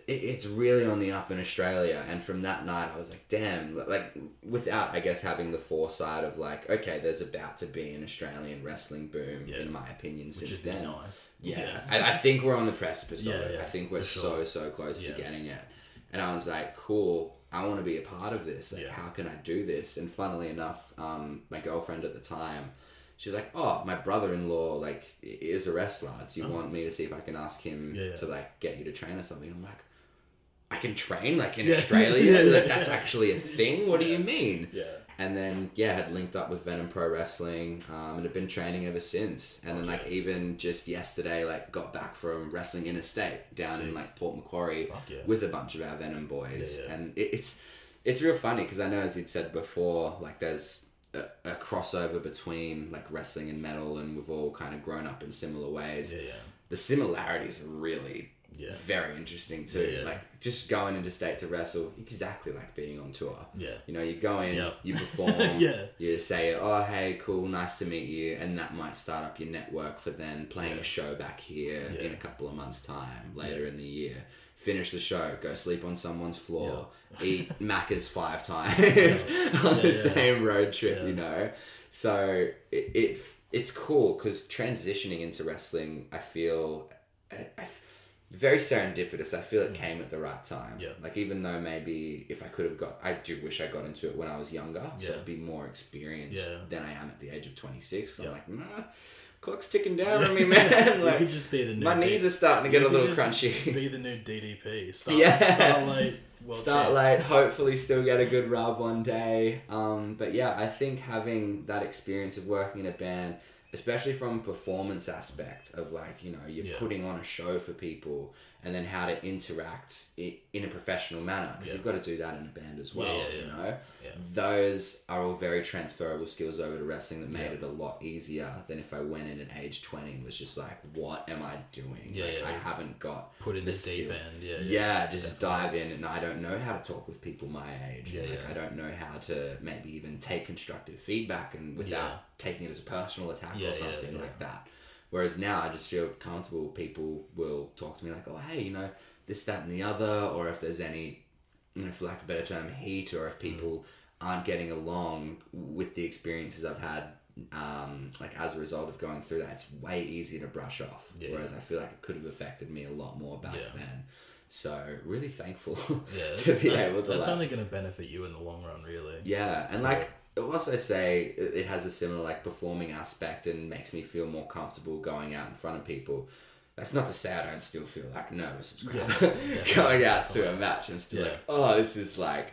it's really on the up in Australia. And from that night, I was like, damn, like without I guess having the foresight of like, okay, there's about to be an Australian wrestling boom, Yeah. in my opinion, Which since is then. nice. Yeah, I, I think we're on the precipice of it. yeah, I think we're for so so close Yeah. to getting it, and I was like, cool. I want to be a part of this. Like, Yeah. how can I do this? And funnily enough, um, my girlfriend at the time, she was like, "Oh, my brother-in-law like is a wrestler. Do you want me to see if I can ask him. Yeah, yeah. to like get you to train or something?" I'm like, "I can train like in Yeah. Australia. Like, that's actually a thing. What do you mean?" Yeah. and then yeah had linked up with venom pro wrestling um, and have been training ever since and then like even just yesterday like got back from wrestling interstate down in like port macquarie with a bunch of our venom boys and it, it's it's real funny because i know as he'd said before like there's a, a crossover between like wrestling and metal and we've all kind of grown up in similar ways Yeah, yeah. the similarities are really Yeah. very interesting too Yeah, yeah. like just going into state to wrestle exactly like being on tour Yeah. you know, you go in, Yep. you perform, Yeah. you say, "Oh, hey, cool, nice to meet you," and that might start up your network for then playing a show back here in a couple of months' time later in the year. Finish the show, go sleep on someone's floor, eat Macca's five times on Yeah, the yeah. same road trip, Yeah. you know. So it, it it's cool because transitioning into wrestling, I feel. I, I very serendipitous. I feel it came at the right time. Mm. Yeah. Like even though maybe if I could have got, I do wish I got into it when I was younger, yeah. so I'd be more experienced Yeah. than I am at the age of twenty six. Yeah. I'm like, nah, clock's ticking down on me, man. you could just be the new my D- knees are starting to get a little crunchy. Be the new DDP. Start, Yeah. Start late. World Start champ. late, hopefully still get a good rub one day. Um, but yeah, I think having that experience of working in a band, especially from a performance aspect of like, you know, you're Yeah. putting on a show for people and then how to interact in a professional manner because Yeah. you've got to do that in a band as well, yeah, yeah. you know. Those are all very transferable skills over to wrestling that made it a lot easier than if I went in at age 20 and was just like, what am I doing? Yeah, like. I haven't got Put in the, deep skill. end. Yeah. Yeah, just dive in, and I don't know how to talk with people my age. Yeah, like. I don't know how to maybe even take constructive feedback and without taking it as a personal attack or something like that. Whereas now I just feel comfortable. People will talk to me like, "Oh, hey, you know, this, that, and the other," or if there's any, you know, for lack of a better term, heat, or Mm. if people aren't getting along with the experiences I've had. Um, like as a result of going through that, it's way easier to brush off. Yeah. Whereas I feel like it could have affected me a lot more back Yeah. then. So really thankful Yeah, to be that- able to. That's like, only going to benefit you in the long run, really. yeah, and So- like I'll also say it has a similar like performing aspect and makes me feel more comfortable going out in front of people. That's not to say I don't still feel like nervous crap going out to a match. I'm still Yeah. like, oh, this is like,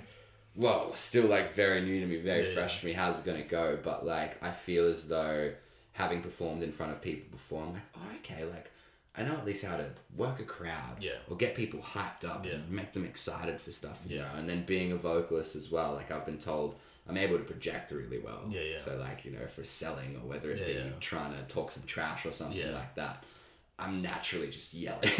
whoa, still like very new to me, very fresh for me. How's it gonna go? But like, I feel as though having performed in front of people before, I'm like, oh, okay, like. I know at least how to work a crowd, Yeah. or get people hyped up Yeah. and make them excited for stuff, you Yeah. know. And then being a vocalist as well, like I've been told, I'm able to project really well. Yeah, yeah. So like you know, for selling or whether it Yeah, be yeah. trying to talk some trash or something Yeah. like that, I'm naturally just yelling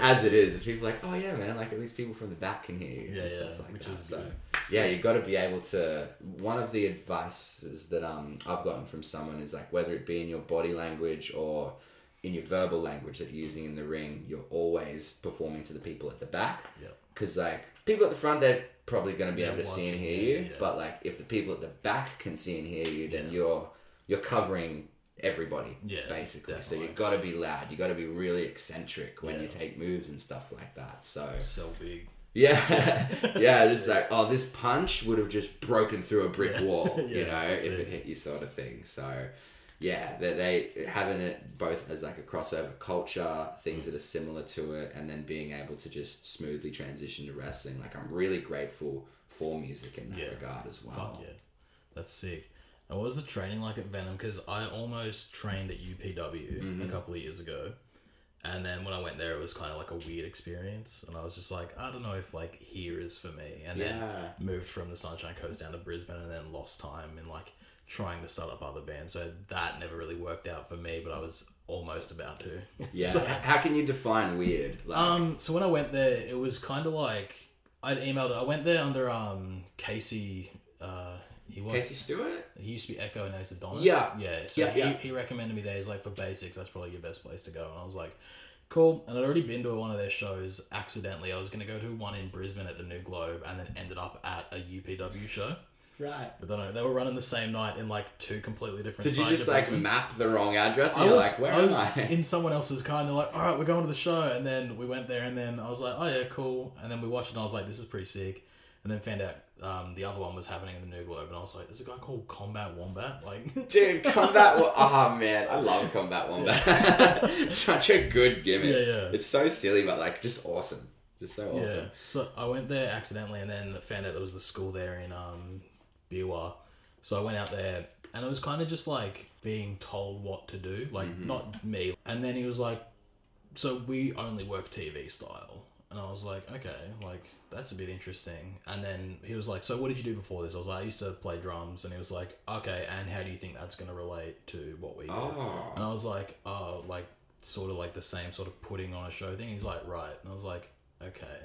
as it is. And people are like, oh yeah, man, like at least people from the back can hear you Yeah, and yeah, stuff like which that. is so good. yeah, you've got to be able to. One of the advices that um I've gotten from someone is like whether it be in your body language or in your verbal language that you're using in the ring, you're always performing to the people at the back. Yep. Because like people at the front, they're probably going to be Yeah, able to see and hear you. yeah. But like if the people at the back can see and hear you, then Yeah. you're you're covering everybody. Yeah, basically. So definitely. you got to be loud. You've got to be really eccentric when you take moves and stuff like that. So So big. yeah, yeah. It's like, oh, this punch would have just broken through a brick wall, you know, if it hit you, sort of thing. So, yeah, they, they having it both as like a crossover culture, things that are similar to it, and then being able to just smoothly transition to wrestling. Like, I'm really grateful for music in that Yeah. regard as well. Fuck yeah. That's sick. And what was the training like at Venom? Because I almost trained at UPW Mm-hmm. a couple of years ago. And then when I went there, it was kind of like a weird experience. And I was just like, I don't know if like here is for me. And Yeah. then moved from the Sunshine Coast down to Brisbane and then lost time in like trying to start up other bands. So that never really worked out for me, but I was almost about to. Yeah. So- How can you define weird? Like, um, so when I went there, it was kind of like I'd emailed. I went there under um Casey. Uh, he was Casey Stewart? he used to be Echo and he's Adonis. Yeah. yeah. So Yeah, he, yeah. he recommended me there. He's like for basics, that's probably your best place to go. And I was like, cool. And I'd already been to one of their shows accidentally. I was gonna go to one in Brisbane at the New Globe, and then ended up at a UPW show. Right. I don't know. They were running the same night in like two completely different. Did you just like Brisbane. map the wrong address? And I you're was, like, where I am was I? in someone else's car and they're like, all right, we're going to the show. And then we went there and then I was like, oh yeah, cool. And then we watched it and I was like, this is pretty sick. And then found out um, the other one was happening in the New Globe and I was like, there's a guy called Combat Wombat. Like, Dude, Combat Wo- Oh man, I love Combat Wombat. Such a good gimmick. Yeah, yeah. It's so silly, but like just awesome. Just so awesome. yeah. So I went there accidentally and then found out there was the school there in um, Biwa. So I went out there and it was kind of just like being told what to do, like Mm-hmm. not me. And then he was like, "So we only work TV style," and I was like, "Okay, like that's a bit interesting." And then he was like, "So what did you do before this?" I was like, "I used to play drums," and he was like, "Okay, and how do you think that's gonna relate to what we do?" Oh. And I was like, "Oh, like sort of like the same sort of putting on a show thing." He's like, "Right," and I was like, "Okay."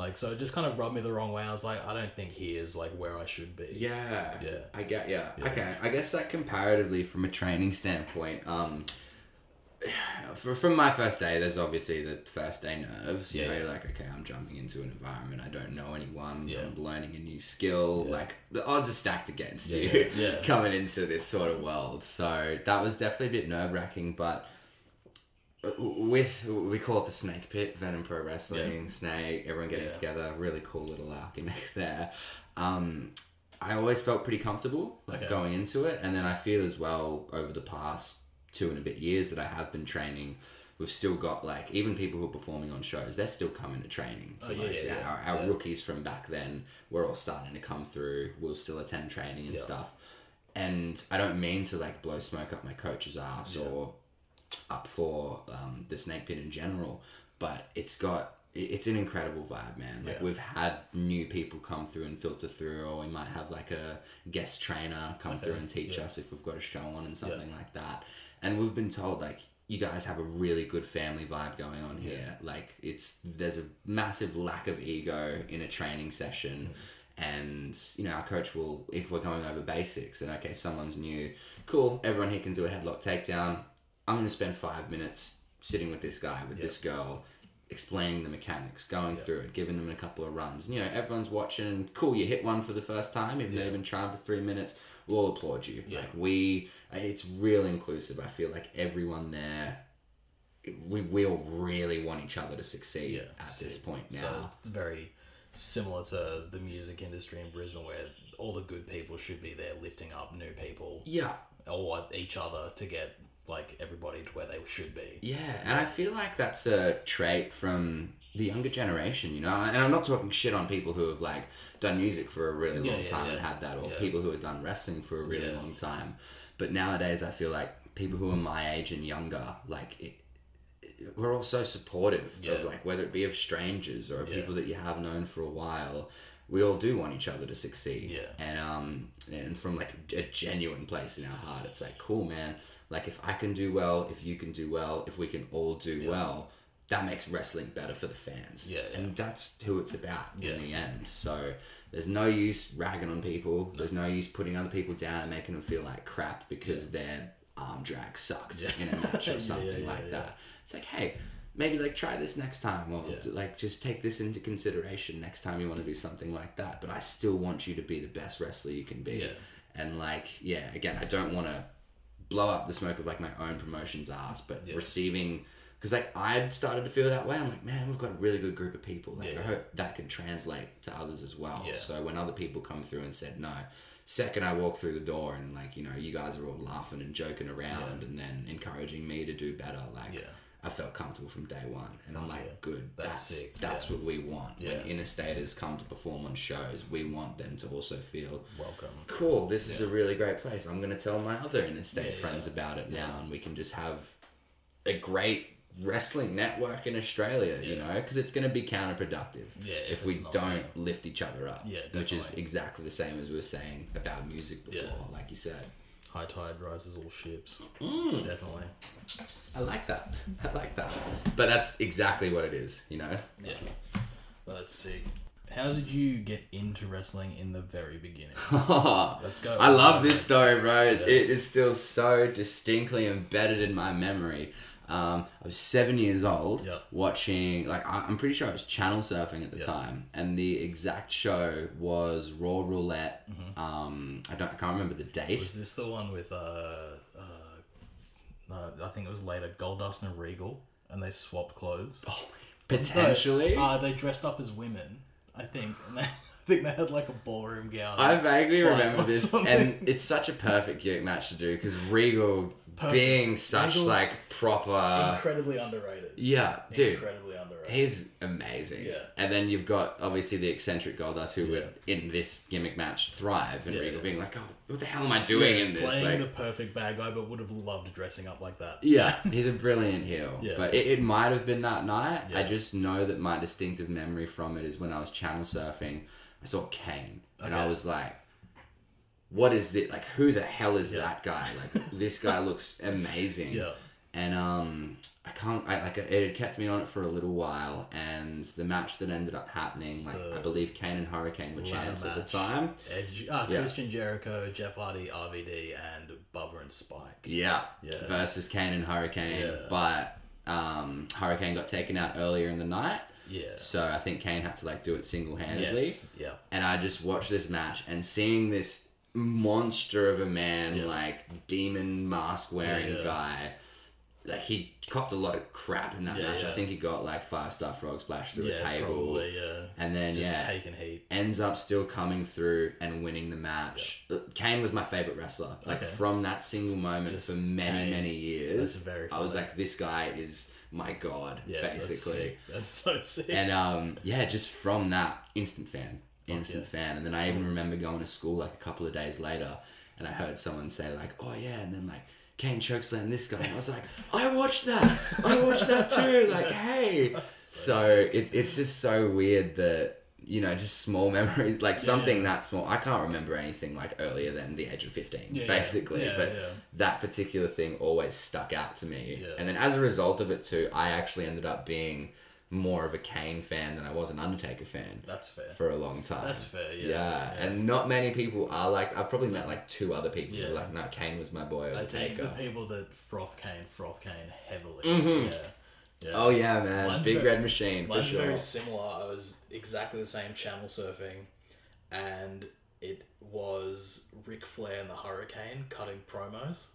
Like so, it just kind of rubbed me the wrong way. I was like, I don't think he is like where I should be. Yeah. Yeah. I get yeah. Okay. I guess that comparatively from a training standpoint, um for, from my first day, there's obviously the first day nerves. You Yeah, know, yeah. like okay, I'm jumping into an environment I don't know anyone. Yeah. I'm learning a new skill. Yeah. Like the odds are stacked against Yeah, you yeah, yeah. coming into this sort of world. So that was definitely a bit nerve wracking, but with we call it the snake pit venom pro wrestling snake everyone getting Yeah. together really cool little gimmick there um i always felt pretty comfortable like Okay. going into it and then i feel as well over the past two and a bit years that i have been training we've still got like even people who are performing on shows they're still coming to training so Oh, yeah, like, yeah, yeah. our, our Yeah. rookies from back then we're all starting to come through we'll still attend training and Yeah. stuff and I don't mean to like blow smoke up my coach's ass or up for um, the snake pit in general, but it's got it's an incredible vibe, man. Like Yeah. we've had new people come through and filter through, or we might have like a guest trainer come through and teach yeah. us if we've got a show on and something like that. And we've been told like you guys have a really good family vibe going on here. Like it's there's a massive lack of ego in a training session. And you know our coach will, if we're going over basics, and okay, someone's new, cool. Everyone here can do a headlock takedown. I'm going to spend five minutes sitting with this guy, with this girl, explaining the mechanics, going through it, giving them a couple of runs. And, you know, everyone's watching. Cool, you hit one for the first time, even though you've been trying for three minutes. We'll applaud you. Yeah. Like we, it's real inclusive. I feel like everyone there we we all really want each other to succeed Yeah, at sick. this point So now. it's very similar to the music industry in Brisbane, where all the good people should be there lifting up new people yeah, or each other to get like everybody to where they should be. Yeah, and I feel like that's a trait from the younger generation, you know. And I'm not talking shit on people who have like done music for a really long Yeah, yeah, time and had that, or Yeah. people who have done wrestling for a really Yeah. long time. But nowadays, I feel like people who are my age and younger, like it, it- we're all so supportive Yeah. of like whether it be of strangers or of Yeah. people that you have known for a while. We all do want each other to succeed, Yeah. and um, and from like a genuine place in our heart, it's like cool, man. Like if I can do well, if you can do well, if we can all do well, that makes wrestling better for the fans. Yeah, yeah. and that's who it's about Yeah. in the end. So there's no use ragging on people. There's no use putting other people down and making them feel like crap because their arm drag sucked in a match or something yeah, like yeah. that. It's like, hey, maybe like try this next time, or Yeah. like just take this into consideration next time you want to do something like that. But I still want you to be the best wrestler you can be. Yeah. And like, yeah, again, I don't want to blow up the smoke of like my own promotion's ass, but Yeah. receiving because like I'd started to feel that way. I'm like, man, we've got a really good group of people. Like Yeah. I hope that could translate to others as well. Yeah. So when other people come through and said no, second I walk through the door and like you know you guys are all laughing and joking around and then encouraging me to do better. Like Yeah. I felt comfortable from day one, and I'm like, yeah. good. That's That's that's yeah. what we want. Yeah. When interstaters come to perform on shows, we want them to also feel Welcome. cool, this is a really great place. I'm going to tell my other interstate friends about it now, and we can just have a great wrestling network in Australia, you know, because it's going to be counterproductive Yeah, if, if we don't yeah. lift each other up. Yeah, which is exactly the same as we were saying about music before, like you said. High tide rises all ships. Mm. Definitely. I like that. I like that. But that's exactly what it is, you know? Yeah. That's sick. How did you get into wrestling in the very beginning? Let's go. I love this story, bro. It is still so distinctly embedded in my memory. Um, I was seven years old, watching. Like I- I'm pretty sure I was channel surfing at the time, and the exact show was Raw Roulette. Um, I don't. I can't remember the date. Was this the one with uh, uh, no, I think it was later Goldust and Regal, and they swapped clothes. Oh, potentially. Uh, they dressed up as women, I think, and they, I think they had like a ballroom gown. I vaguely remember this, something. and it's such a perfect gimmick match to do because Regal Perfect. being such like proper. incredibly underrated. yeah, dude. Incredibly underrated. He's amazing. Yeah. And then you've got obviously the eccentric Goldust who would in this gimmick match thrive and Yeah, Regal yeah. being like, Oh, what the hell am I doing Yeah, in this? Playing Like the perfect bad guy, but would have loved dressing up like that. Yeah, he's a brilliant heel. Yeah. But it, it might have been that night. I just know that my distinctive memory from it is when I was channel surfing, I saw Kane. And I was like, what is this? Like, who the hell is Yeah. that guy? Like, this guy looks amazing. Yeah. And um, I can't. I like it had kept me on it for a little while, and the match that ended up happening, like The I believe Kane and Hurricane were champs at the time. Edge, ah, Yeah. Christian Jericho, Jeff Hardy, RVD, and Bubba and Spike. Yeah. Yeah. Versus Kane and Hurricane, Yeah. but um, Hurricane got taken out earlier in the night, Yeah. so I think Kane had to like do it single handedly. Yes. Yeah. And I just watched this match and seeing this monster of a man, Yeah. like demon mask wearing Yeah, guy. Like he copped a lot of crap in that Yeah, match. I think he got like five star frog splash through a table. probably. Yeah. And then Just yeah, taking heat. ends up still coming through and winning the match. Kane was my favorite wrestler. Like Okay. from that single moment Just for many Kane. many years, That's very I was like, this guy is my god, Yeah. That's, basically. sick. that's so sick. And um, yeah, just from that, instant fan, instant fan. And then I even mm. remember going to school like a couple of days later, and I heard someone say like, "Oh yeah," and then like Kane chokeslam this guy. And I was like, "I watched that. I watched that too." Like, hey. So it, it's just so weird that you know just small memories like something yeah. that small. I can't remember anything like earlier than the age of fifteen, Yeah, yeah. basically. Yeah, but yeah. that particular thing always stuck out to me. Yeah. And then as a result of it too, I actually ended up being more of a Kane fan than I was an Undertaker fan that's fair. for a long time. That's fair, yeah, Yeah, yeah. and not many people are like. I've probably met like two other people who are like, no, Kane was my boy I think Undertaker. the people that froth Kane, froth Kane heavily. Mhm. Yeah. Yeah. Oh yeah, man, Mine's big very- red machine for Mine's sure. very similar. I was exactly the same channel surfing, and it was Ric Flair and the Hurricane cutting promos.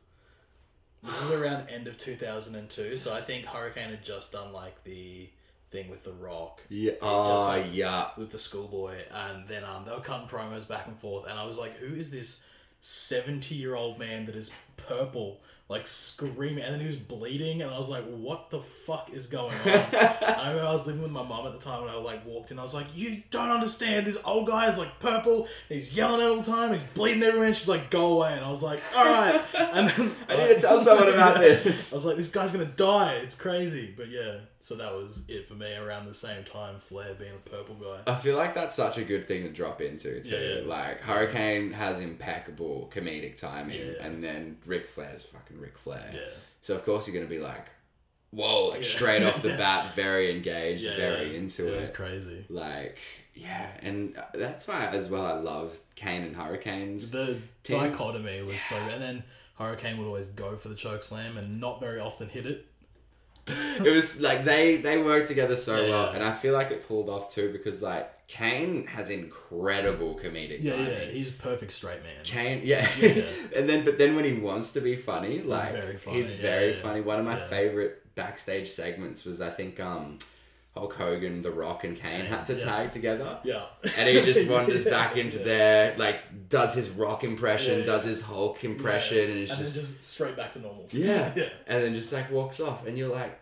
This is around end of 2002, so I think Hurricane had just done like the thing with The Rock. Yeah. Oh yeah. with the schoolboy, and then um, they were cutting promos back and forth, and I was like, "Who is this seventy-year-old man that is purple, like screaming?" And then he was bleeding, and I was like, "What the fuck is going on?" I remember I was living with my mom at the time, and I like walked in. I was like, "You don't understand. This old guy is like purple. He's yelling all the time. He's bleeding everywhere." And she's like, "Go away!" And I was like, "All right." And then I need to tell someone about this. I was like, "This guy's gonna die. It's crazy." But yeah, so that was it for me. Around the same time, Flair being a purple guy. I feel like that's such a good thing to drop into too. Yeah, yeah. Like Hurricane has impeccable comedic timing, Yeah. and then Ric Flair's fucking Ric Flair. Yeah. So of course you're gonna be like, whoa, like straight off the bat, very engaged, very into it. was it. crazy. Like, yeah, and that's why as well I love Kane and Hurricanes. The Team- dichotomy was so, and then Hurricane would always go for the choke slam and not very often hit it. It was like they they work together so Yeah. well, and I feel like it pulled off too because like Kane has incredible comedic Yeah, timing. yeah, he's a perfect straight man. Kane, yeah. And then but then when he wants to be funny, like very funny, he's very funny. One of my favorite backstage segments was I think um Hulk Hogan, The Rock, and Kane had to yeah. tag together. Yeah, And he just wanders Yeah, back into yeah. there, like does his rock impression, does his Hulk impression, and it's and just then just straight back to normal. yeah. yeah. And then just like walks off, and you're like,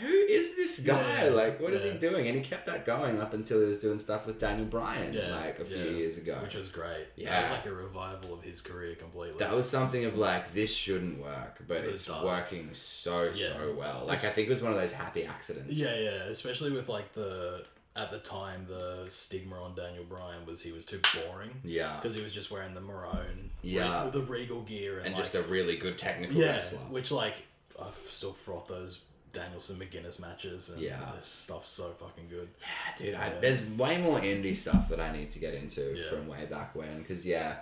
who is this guy? Yeah, Like, what is yeah. he doing? And he kept that going up until he was doing stuff with Daniel Bryan, Yeah, like a few years ago. which was great. Yeah. it was like a revival of his career completely. That was something of like this shouldn't work, but But it's does. working so so well. Like I think it was one of those happy accidents. Yeah, yeah, especially with like the at the time the stigma on Daniel Bryan was he was too boring Yeah. because he was just wearing the maroon, Yeah. with the regal gear and, And like, just a really good technical yeah, wrestler. which like I still froth those Danielson McGuinness matches and Yeah. this stuff's so fucking good. Yeah, dude, I, there's way more indie stuff that I need to get into Yeah. from way back when. Because yeah,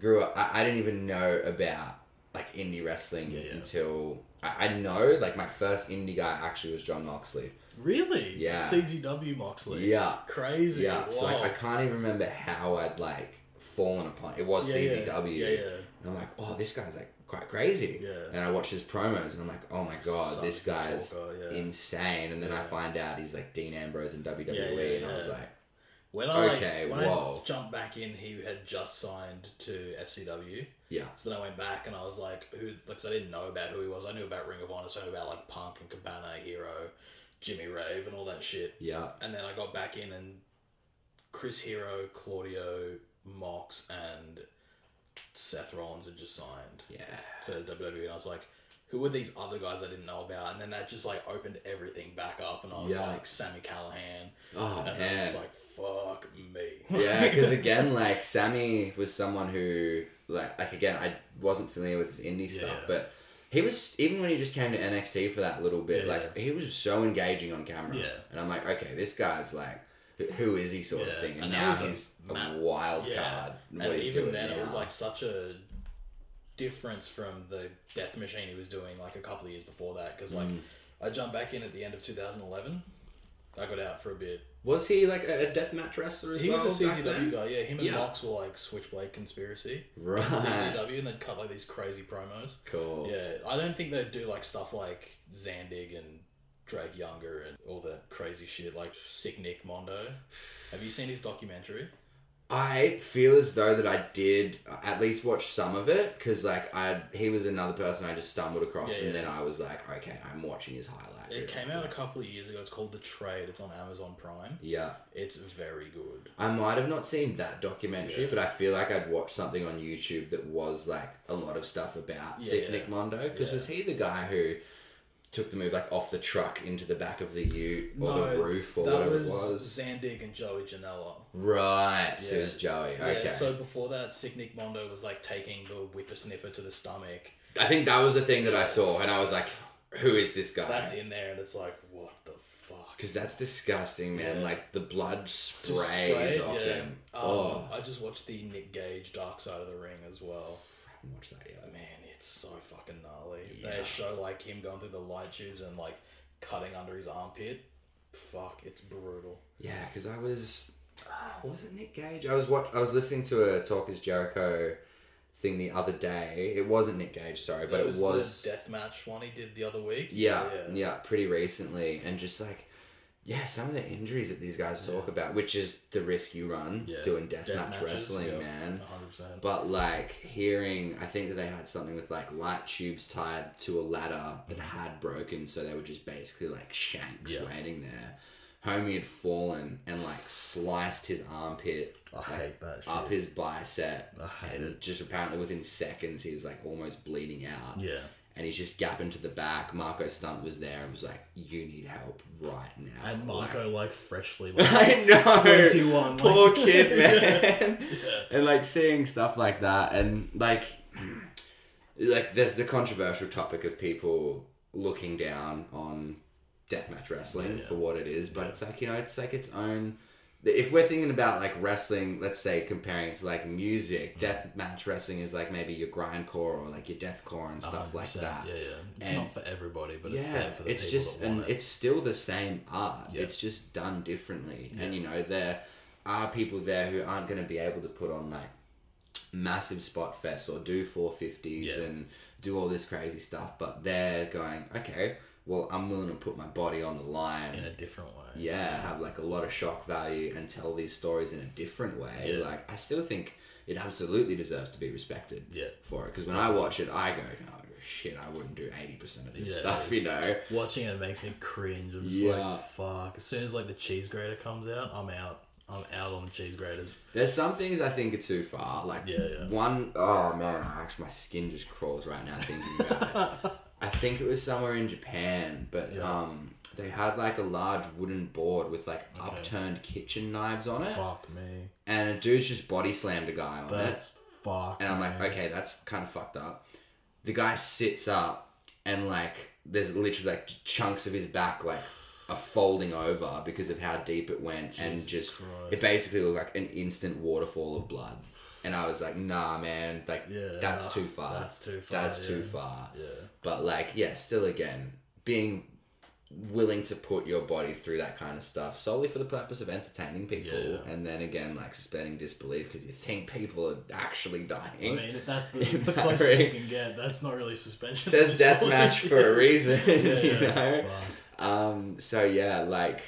grew up. I, I didn't even know about like indie wrestling Yeah, yeah. until I, I know like my first indie guy actually was Jon Moxley. Really? Yeah. CZW Moxley. Yeah. Crazy. Yeah, so like I can't even remember how I'd like fallen upon. It was yeah. CZW. Yeah, yeah. And I'm like, oh, this guy's like quite crazy. Yeah. And I watch his promos and I'm like, oh my god, Such this guy's talker, yeah. insane. And then I find out he's like Dean Ambrose in WWE, Yeah, yeah, and I was like, When I Okay, like, when whoa. I jumped back in, he had just signed to FCW. yeah, So then I went back and I was like, who? Like, 'cause I didn't know about who he was. I knew about Ring of Honor, so I knew about like Punk and Cabana, Hero, Jimmy Rave, and all that shit. yeah, And then I got back in and Chris Hero, Claudio, Mox, and Seth Rollins had just signed yeah. to WWE, and I was like, who were these other guys I didn't know about? And then that just like opened everything back up, and I was Yeah. like, Sami Callihan, Oh and I man. was like, fuck me. yeah, because again, like Sami was someone who, like, like again, I wasn't familiar with his indie stuff, but he was even when he just came to NXT for that little bit, Yeah. like he was so engaging on camera. Yeah. and I'm like, okay, this guy's like, who is he, sort of thing, and, and now a he's a, ma- wild Yeah. card. And even doing then, it was like such a difference from the Death Machine he was doing like a couple of years before that. Because like Mm. I jumped back in at the end of 2011. I got out for a bit. was he like a, a deathmatch wrestler as He well? was a CZW guy. Yeah, him and Yeah. Mox were like Switchblade Conspiracy. Right. CZW, and they'd cut like these crazy promos. Cool. Yeah, I don't think they'd do like stuff like Zandig and Drake Younger and all that crazy shit like Sick Nick Mondo. Have you seen his documentary? I feel as though that I did at least watch some of it because like I he was another person I just stumbled across Yeah, and yeah. then I was like okay I'm watching his highlight. It came out a couple of years ago. It's called The Trade. It's on Amazon Prime. Yeah, It's very good. I might have not seen that documentary, Yeah. but I feel like I'd watched something on YouTube that was like a lot of stuff about Sick. Nick Mondo because was he the guy who took the move like off the truck into the back of the Ute or the roof or whatever was, it was? Zandig and Joey Janela. Right, Yeah. it was Joey. Yeah, Okay, so before that, Sick Nick Mondo was like taking the whippersnipper to the stomach. I think that was the thing that I saw, and I was like, "Who is this guy?" That's in there, and it's like, what the fuck? Because that's disgusting, man. Yeah. Like the blood sprays sprayed, off yeah. him. Um, oh, I just watched the Nick Gage Dark Side of the Ring as well. I haven't watched that yet. Man, it's so fucking gnarly. Yeah. They show like him going through the light tubes and like cutting under his armpit. Fuck, it's brutal. Yeah, because I was, was it Nick Gage? I was watch. I was listening to a Talk Is Jericho thing the other day. It wasn't Nick Gage, sorry, but it was, the deathmatch one he did the other week. yeah, yeah, pretty recently, and just like. Yeah, some of the injuries that these guys talk about, which is the risk you run Yeah. doing deathmatch Death wrestling, yeah, man. 100%. But like hearing, I think that they had something with like light tubes tied to a ladder that mm-hmm. had broken, so they were just basically like shanks Yeah. waiting there. Homie had fallen and like sliced his armpit like, hate that shit. up his bicep. I hate and it. Just apparently within seconds, he was like almost bleeding out. Yeah. And he's just gapping to the back. Marco Stunt was there and was like, "You need help right now." And Marco, like, freshly, like, I know. 21, Poor like- kid, man. And like seeing stuff like that, and like, like there's the controversial topic of people looking down on deathmatch wrestling Yeah, yeah. for what it is, but Yeah. it's like you know, it's like its own. If we're thinking about like wrestling, let's say comparing it to like music, death match wrestling is like maybe your grindcore or like your deathcore and stuff like that Yeah, yeah. It's And- not for everybody, but it's yeah, there for the it's just and it. it's still the same art. Yeah. It's just done differently, and you know there are people there who aren't going to be able to put on like massive spot fests or do four fifties Yeah. and do all this crazy stuff, but they're going okay. Well, I'm willing to put my body on the line. in a different way. yeah, have like a lot of shock value and tell these stories in a different way. Yeah. Like I still think it absolutely deserves to be respected Yeah. for it because when I watch it, I go, oh shit, I wouldn't do eighty percent of this Yeah, stuff, you know. Watching it makes me cringe. I'm just Yeah. like, fuck. As soon as like the cheese grater comes out, I'm out. I'm out on the cheese graters. There's some things I think are too far. Like Yeah, yeah. one, oh man, actually my skin just crawls right now thinking about it. I think it was somewhere in Japan, but Yeah. um, they had like a large wooden board with like upturned kitchen knives on it, Fuck me. and a dude's just body slammed a guy on it. That's fuck. And I'm like, me. okay, that's kind of fucked up. The guy sits up, and like, there's literally like chunks of his back like are folding over because of how deep it went, and just Christ. it basically looked like an instant waterfall of blood. And I was like, nah, man, like Yeah, that's too far. that's too far, That's too yeah. far. Yeah. But like, yeah, still again, being willing to put your body through that kind of stuff solely for the purpose of entertaining people, Yeah. and then again, like suspending disbelief because you think people are actually dying. I mean, that's the, it's the closest you can get. That's not really suspension. says death match for a reason, Yeah, you know. fuck. Um, so yeah, like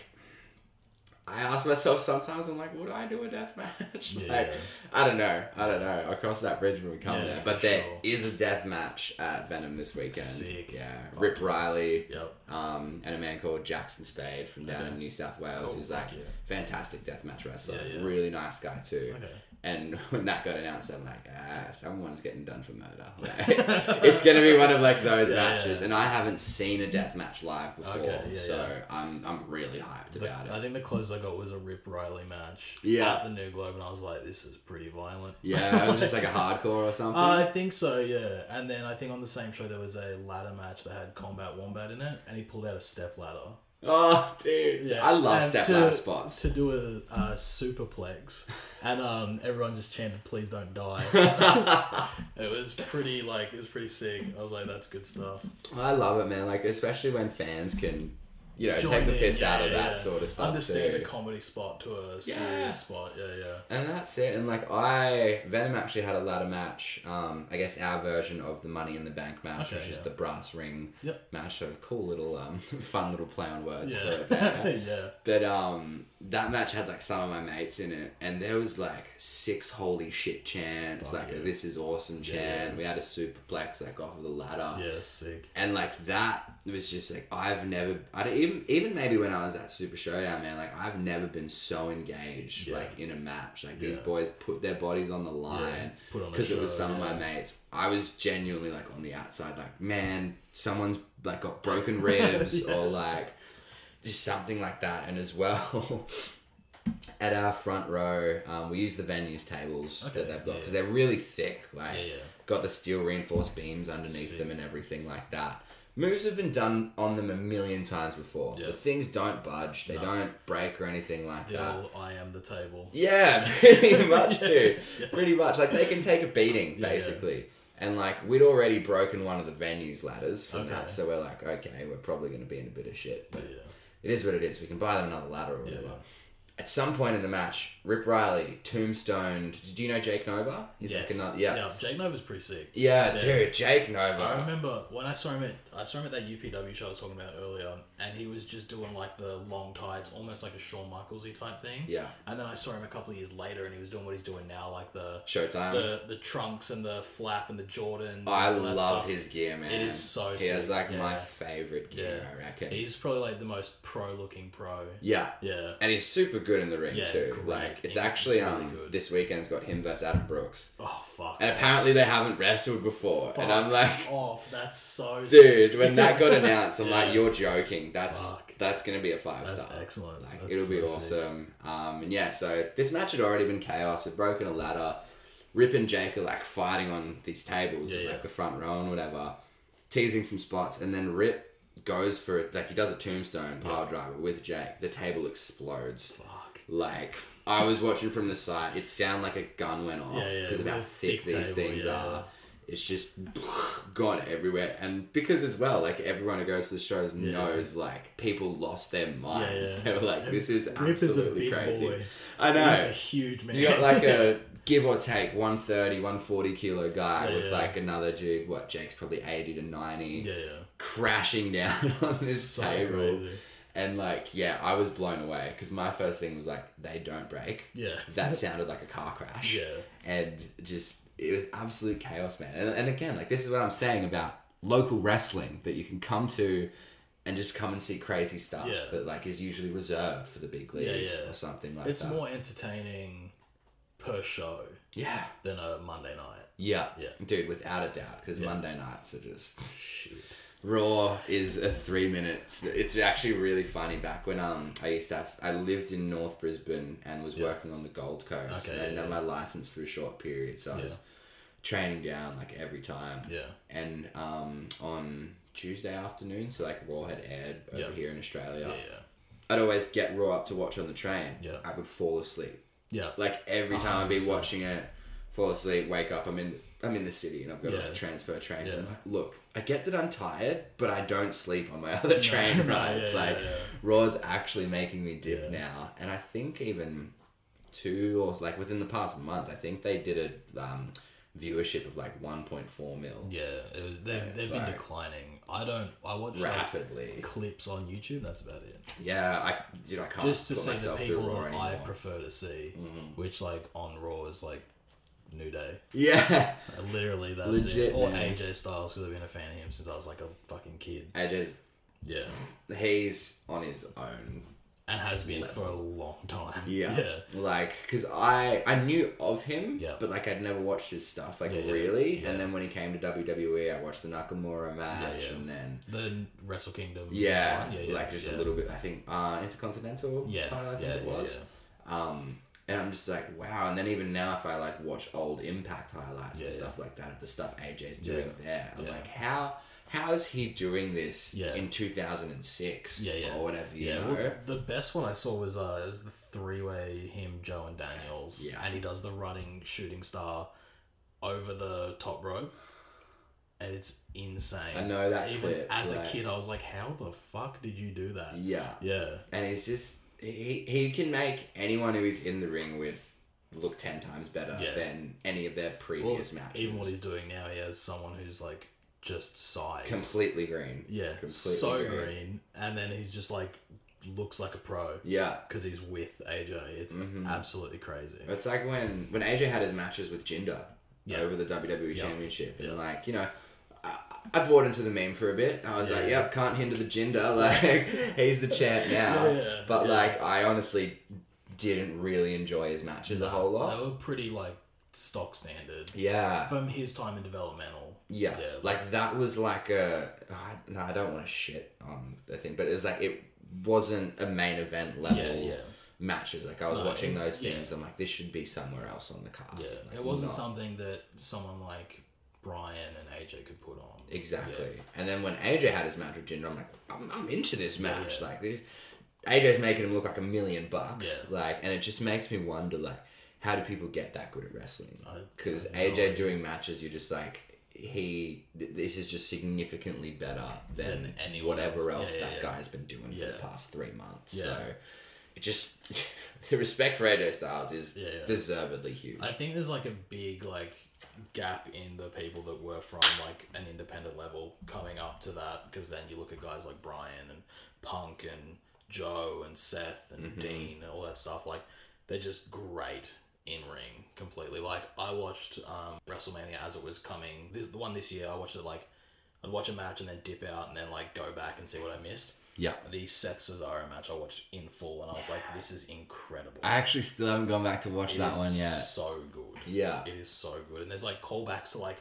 I ask myself sometimes, I'm like, would I do a death match? Yeah. like, I don't know, I don't know. I'll cross that bridge when we come Yeah, there. But there sure. is a death match at Venom this weekend. Sick. Yeah, Rip Riley. Yep. Um, and a man called Jackson Spade from down Okay. in New South Wales Cool, who's like fuck yeah. fantastic deathmatch wrestler, Yeah, yeah. really nice guy too. Okay. And when that got announced, I'm like, ah, someone's getting done for murder. Like, it's gonna be one of like those Yeah, matches, yeah. and I haven't seen a death match live before, Okay, yeah, so. I'm I'm really hyped about it. I think the closest I got was a Rip Riley match Yeah. at the New Globe, and I was like, this is pretty violent. Yeah, it was just like a hardcore or something. Uh, I think so, yeah. And then I think on the same show there was a ladder match that had Combat Wombat in it, and he pulled out a step ladder. Oh, dude, Yeah, I love and step to- spots. to do a uh, superplex, and um, everyone just chanted, "Please don't die." it was pretty like it was pretty sick. I was like, "That's good stuff." I love it, man. Like especially when fans can, you know, Join take the in, piss yeah, out of yeah, that yeah. sort of stuff Understand too. a comedy spot to a Yeah. serious spot. Yeah, yeah. And that's it. And like I, Venom actually had a ladder match. Um, I guess our version of the Money in the Bank match, Okay, which is the brass ring Yep. match. So a cool little, um, fun little play on words for Yeah. it there. yeah. But um, that match had like some of my mates in it, and there was like six holy shit chants, like yeah. this is awesome chant. Yeah. We had a superplex like off of the ladder. Yeah, sick. And like that was just like I've never I don't even even maybe when I was at Super Showdown, man, like I've never been so engaged Yeah. like in a match. Like these boys put their bodies on the line because it was some of my mates. I was genuinely like on the outside, like man, someone's like got broken ribs or like just something like that. And as well. At our front row, um, we use the venues tables Okay, that they've got yeah. because they're really thick. Like, Yeah, yeah. got the steel reinforced beams underneath Sick. them and everything like that. Moves have been done on them a million times before. Yeah. The things don't budge, they No. don't break or anything like The that. old I am the table. Yeah, pretty much, Yeah, dude. yeah. Pretty much. Like they can take a beating, Yeah, yeah. basically. And like we'd already broken one of the venues ladders from Okay. that, so we're like, okay, we're probably going to be in a bit of shit, but Yeah. It is what it is. We can buy them another ladder or Yeah. At some point in the match, Rip Riley tombstoned. Do you know Jake Nova? He's like another, yeah. Yeah. Jake Nova's pretty sick. Yeah, Yeah. dude, Jake Nova. I remember when I saw him at I saw him at that UPW show I was talking about earlier, and he was just doing like the long tights, almost like a Shawn Michaelsy type thing. Yeah. And then I saw him a couple of years later, and he was doing what he's doing now, like the Showtime. the the trunks and the flap and the Jordans. Oh, I love stuff. his gear, man. It is so sick. He has sick, like my favorite gear, Yeah. I reckon. He's probably like the most pro looking pro. yeah. Yeah. And he's super good in the ring Yeah, too. great. Like it's actually really um good. this weekend's got him versus Adam Brooks. Oh fuck. And apparently they haven't wrestled before. And I'm like, off. That's so dude, when that got announced, I'm Yeah. like, you're joking. That's Fuck. that's gonna be a five That's star. excellent. Like That's it'll be so sick. awesome. Um, and yeah, so this match had already been chaos. We'd broken a ladder. Rip and Jake are like fighting on these tables, Yeah, like the front row and whatever, teasing some spots, and then Rip goes for it. Like he does a tombstone power driver with Jake. The table explodes. Fuck. Like I was watching from the side, it sounded like a gun went off Yeah, yeah, because of how thick, thick these table, things yeah. are. It's just gone everywhere, and because as well, like everyone who goes to the shows Yeah. knows, like people lost their minds. yeah. They were like, "This is Rip is a absolutely crazy." boy. I know. He's a huge man. You got like a give or take 130, 140 kilo guy Yeah, with yeah. like another dude. What Jake's probably eighty to ninety, yeah, yeah. crashing down on this So table. crazy. And like, yeah, I was blown away because my first thing was like, they don't break. Yeah. That sounded like a car crash. Yeah. And just, it was absolute chaos, man. And, and again, like, this is what I'm saying about local wrestling that you can come to and just come and see crazy stuff Yeah. that, like, is usually reserved for the big leagues yeah. or something like It's that. It's more entertaining per show Yeah. than a Monday night. Yeah. Yeah. Dude, without a doubt, because Monday nights are just. Shit. Raw is a three minutes. It's actually really funny. Back when um I used to have, I lived in North Brisbane and was working on the Gold Coast. Okay, and I yeah, have my license for a short period, so I was training down like every time. Yeah. And um on Tuesday afternoon, so like Raw had aired over Yeah. here in Australia. Yeah, yeah. I'd always get Raw up to watch on the train. Yeah. I would fall asleep. Yeah. Like every time I'd be watching it, fall asleep, wake up, I'm in I'm in the city and I've got to Yeah. like, transfer trains. Yeah. I'm like, look, I get that I'm tired, but I don't sleep on my other train no, rides. yeah, like yeah. Raw's actually making me dip now, and I think even two or like within the past month, I think they did a um, viewership of like 1.4 mil Yeah, it was, they've, Yeah, they've been declining. I don't. I watch like, rapidly. clips on YouTube. That's about it. Yeah, I dude, I can't Just to see the people that anymore. Mm-hmm. I prefer to see, which like on Raw is like New Day. yeah, Uh, Literally, that's Legit, it. Or man. AJ Styles because I've been a fan of him since I was like a fucking kid. AJ's Yeah, he's on his own and has been for a long time. Yeah. yeah, Like, because I I knew of him, Yeah. but like I'd never watched his stuff, like Yeah, really. yeah. And then when he came to WWE, I watched the Nakamura match, and then the Wrestle Kingdom. yeah, yeah, yeah like just a little bit. I think uh, Intercontinental Yeah, title, I think yeah, it yeah, was. Um, and I'm just like, wow. And then even now, if I like watch old Impact highlights Yeah, and yeah. stuff like that of the stuff AJ's doing Yeah, there, I'm yeah. like, how how is he doing this Yeah. in 2006 Yeah, yeah. or whatever? You Yeah, know. well, the best one I saw was uh, it was the three way him, Joe, and Daniels. Yeah. and he does the running shooting star over the top rope, and it's insane. I know that Even clip, as like- a kid, I was like, "How the fuck did you do that?" yeah. Yeah, and it's just he he can make anyone who is in the ring with look ten times better Yeah. than any of their well, previous matches. even what he's doing now, he has someone who's like just size. completely green. yeah, completely so green. green. and then he's just like looks like a pro Yeah, because he's with AJ. It's Mm-hmm. absolutely crazy. it's like when when AJ had his matches with Jinder Yeah. over the WWE Yeah. Championship, and like you know. I, bought into the meme for a bit. I was Yeah. like, "Yep, can't hinder the Jinder. Like, he's the champ now." Yeah, But yeah. like, I honestly didn't really enjoy his matches a whole lot. They were pretty like stock standard Yeah, from his time in developmental. Yeah, Yeah, like that was like a I- no, I don't want to shit on the thing, but it was like it wasn't a main event level Yeah, yeah. matches. Like I was No, watching those yeah. things, I'm like, this should be somewhere else on the card. Yeah, Like, it wasn't not- something that someone like Bryan and AJ could put on. Exactly. And then when AJ had his match with Jinder, I'm like, I'm, I'm into this match. yeah. Like this, AJ's making him look like a million bucks. Yeah. Like, and it just makes me wonder, like, how do people get that good at wrestling? Because AJ doing matches, you're just like. He, th- this is just significantly better than, Than anyone whatever else. else Yeah, that yeah, guy's been doing for the past three months. Yeah. So just the respect for AJ Styles is Yeah, yeah. deservedly huge. I think there's like a big like gap in the people that were from like an independent level coming up to that because then you look at guys like Bryan and Punk and Joe and Seth and Mm-hmm. Dean and all that stuff like they're just great in ring completely like I watched um, WrestleMania as it was coming this, the one this year I watched it like I'd watch a match and then dip out and then like go back and see what I missed yeah. the Seth Cesaro match I watched in full and I was like this is incredible I actually still haven't gone back to watch it that one yet. So good. Yeah. It is so good. And there's like callbacks to like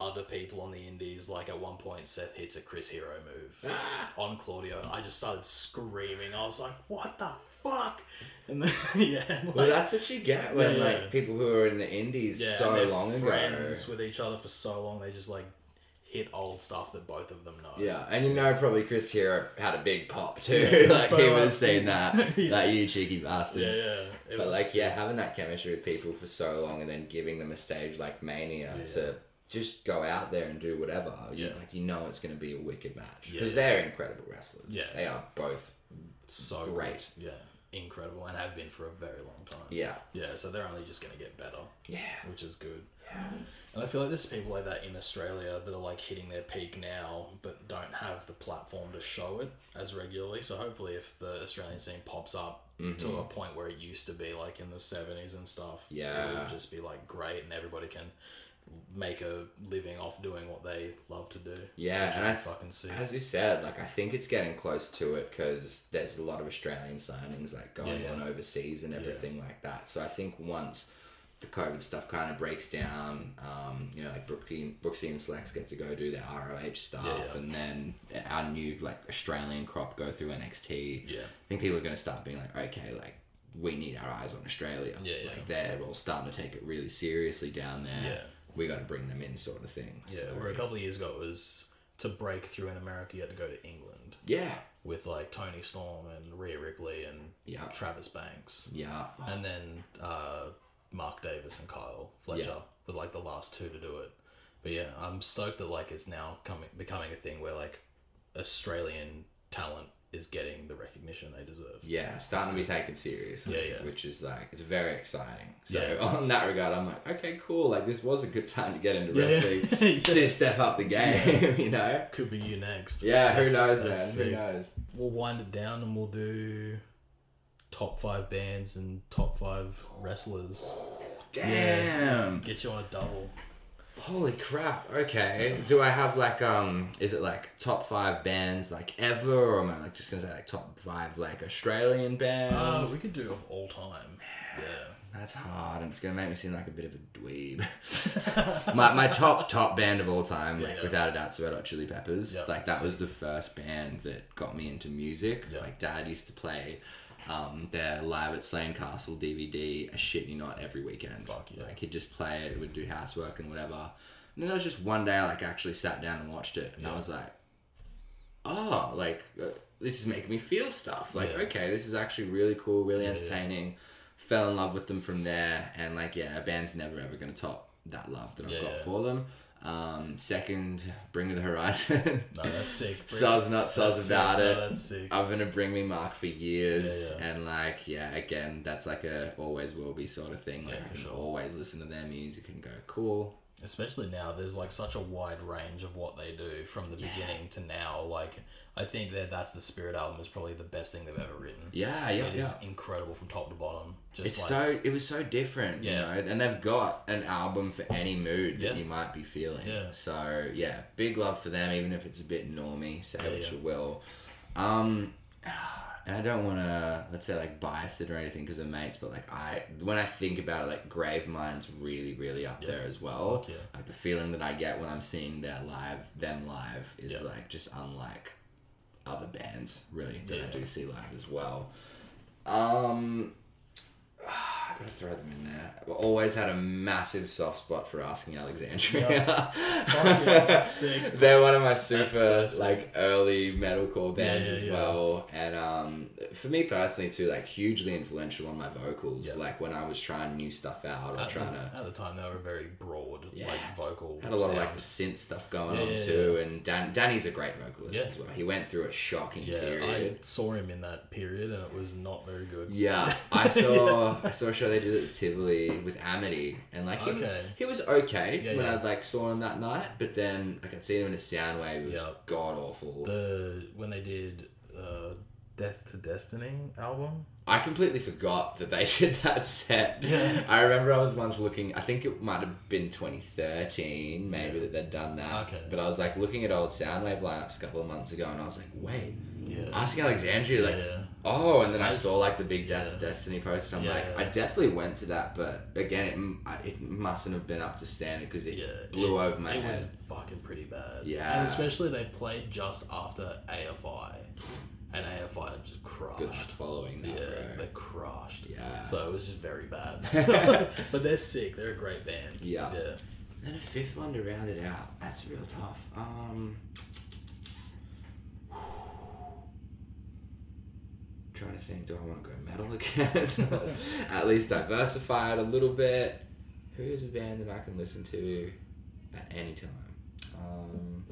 other people on the indies. Like at one point, Seth hits a Chris Hero move Ah. on Claudio. And I just started screaming. I was like, what the fuck? And then, yeah. Like, Well, that's what you get when Yeah, like yeah. people who are in the indies yeah, so long ago. friends with each other for so long. They just like hit old stuff that both of them know. Yeah, and you know probably Chris Hero had a big pop too. Yeah, like he would have seen that. Yeah. That you cheeky Yeah, bastards. yeah. It But was, like yeah, having that chemistry with people for so long and then giving them a stage like Mania Yeah. to just go out there and do whatever. You, Yeah. like you know it's going to be a wicked match Yeah. because they're incredible wrestlers. Yeah. they are both. so great. good. Yeah. Incredible. And have been for a very long time. Yeah, Yeah, so they're only just going to get better. yeah, which is good. And I feel like there's people like that in Australia that are like hitting their peak now, but don't have the platform to show it as regularly. So hopefully, if the Australian scene pops up to mm-hmm. a point where it used to be, like in the seventies and stuff, Yeah. it'll just be like great, and everybody can make a living off doing what they love to do. Yeah, and I fucking see. As you said, like I think it's getting close to it because there's a lot of Australian signings like going Yeah, yeah. on overseas and everything like that. So I think once the COVID stuff kind of breaks down, um, you know, like Brooksy, Brooksy and Slacks get to go do their ROH stuff, Yeah, yeah. and then our new like Australian crop go through NXT. Yeah. I think people are going to start being like, okay, like we need our eyes on Australia. Yeah, yeah. Like they're all starting to take it really seriously down there. Yeah. We got to bring them in, sort of thing. yeah, So, where a couple of years ago it was to break through in America, you had to go to England Yeah. with like Toni Storm and Rhea Ripley and Yeah. Travis Banks. Yeah. and then uh, Mark Davis and Kyle Fletcher Yeah. were like the last two to do it. But yeah, I'm stoked that like it's now coming becoming a thing where like Australian talent is getting the recognition they deserve. Yeah, starting to be taken seriously. Yeah, yeah. Which is like it's very exciting. So Yeah. on that regard, I'm like, okay, cool. Like this was a good time to get into Yeah. wrestling Yeah. to step up the game. You know. Could be you next. Yeah, who knows, man? that's Who knows? We'll wind it down and we'll do top five bands and top five wrestlers. Damn. Get you on a double. Holy crap. Okay. Do I have like um? Is it like top five bands like ever, or am I like just gonna say like top five like Australian Uh, bands? we could do of all time. Yeah. That's hard, and it's gonna make me seem like a bit of a dweeb. my, my top top band of all time, like Yeah. without a doubt, Red Hot Chili Peppers. Yeah, like that was the first band that got me into music. Yeah. Like Dad used to play um, their live at Slane Castle DVD. a shit you not, every weekend. Fuck yeah. Like he'd just play it, would do housework and whatever. And then there was just one day I like actually sat down and watched it, and I was like, oh, like uh, this is making me feel stuff. Like Yeah. okay, this is actually really cool, really Yeah, yeah. entertaining fell in love with them from there and like yeah a band's never ever to top that love that i've Yeah, got yeah. for them um second bring me the horizon No, that's sick. Sus not That's about sick. it. No, that's sick. i've been a bring me mark for years Yeah, yeah. and like yeah again that's like a always will be sort of thing like Yeah, for sure. always listen to their music and go cool especially now there's like such a wide range of what they do from the beginning to now like i think that that's the spirit album is probably the best thing they've ever written yeah yeah It is yeah incredible from top to bottom just it's like so it was so different Yeah. you know and they've got an album for any mood that Yeah. you might be feeling Yeah. so yeah big love for them even if it's a bit normy say Yeah, what yeah. you will um and I don't want to let's say like bias it or anything because of mates but like I when I think about it like Gravemind's really really up there as well yeah. like the feeling that I get when I'm seeing their live them live is Yeah. like just unlike other bands really that I do see live as well. Um gotta throw them in there. I've always had a massive soft spot for asking Alexandria. Yeah, sick. They're one of my super so like early metalcore bands Yeah, as yeah. well, and um, for me personally too, like hugely influential on my vocals. Yeah. Like when I was trying new stuff out or At trying the, to at the time, they were very broad, Yeah. like vocal. had a lot of like the synth stuff going Yeah, on yeah, too, and Dan, Danny's a great vocalist Yeah. as well. He went through a shocking Yeah, period. I saw him in that period, and it was not very good. Yeah, I saw I saw a show they did it at Tivoli with Amity, and like he, Okay. he was okay Yeah, when yeah. I like saw him that night, but then like I'd seen him in a Soundwave, it was Yeah. god awful. The when they did uh, Death to Destiny album. I completely forgot that they did that set. Yeah. I remember I was once looking. I think it might have been 2013, maybe that they'd done that. Okay. But I was like looking at old Soundwave lineups a couple of months ago, and I was like, wait, Yeah. asking Alexandria, like, yeah. Oh, and then I That's- saw like the big Death yeah. to Destiny post. I'm Yeah, like. I definitely went to that, but again, it it mustn't have been up to standard because it Yeah, blew it, over my it head. was fucking pretty bad. Yeah. and especially they played just after AFI, and AFI just crushed. Good following that, Yeah, bro. they crushed. Yeah. So it was just very bad. but they're sick. They're a great band. Yeah. Yeah. Then a fifth one to round it out. That's real tough. Um, trying to think, do I want to go metal again? At least diversify it a little bit. Who is a band that I can listen to at any time? Um,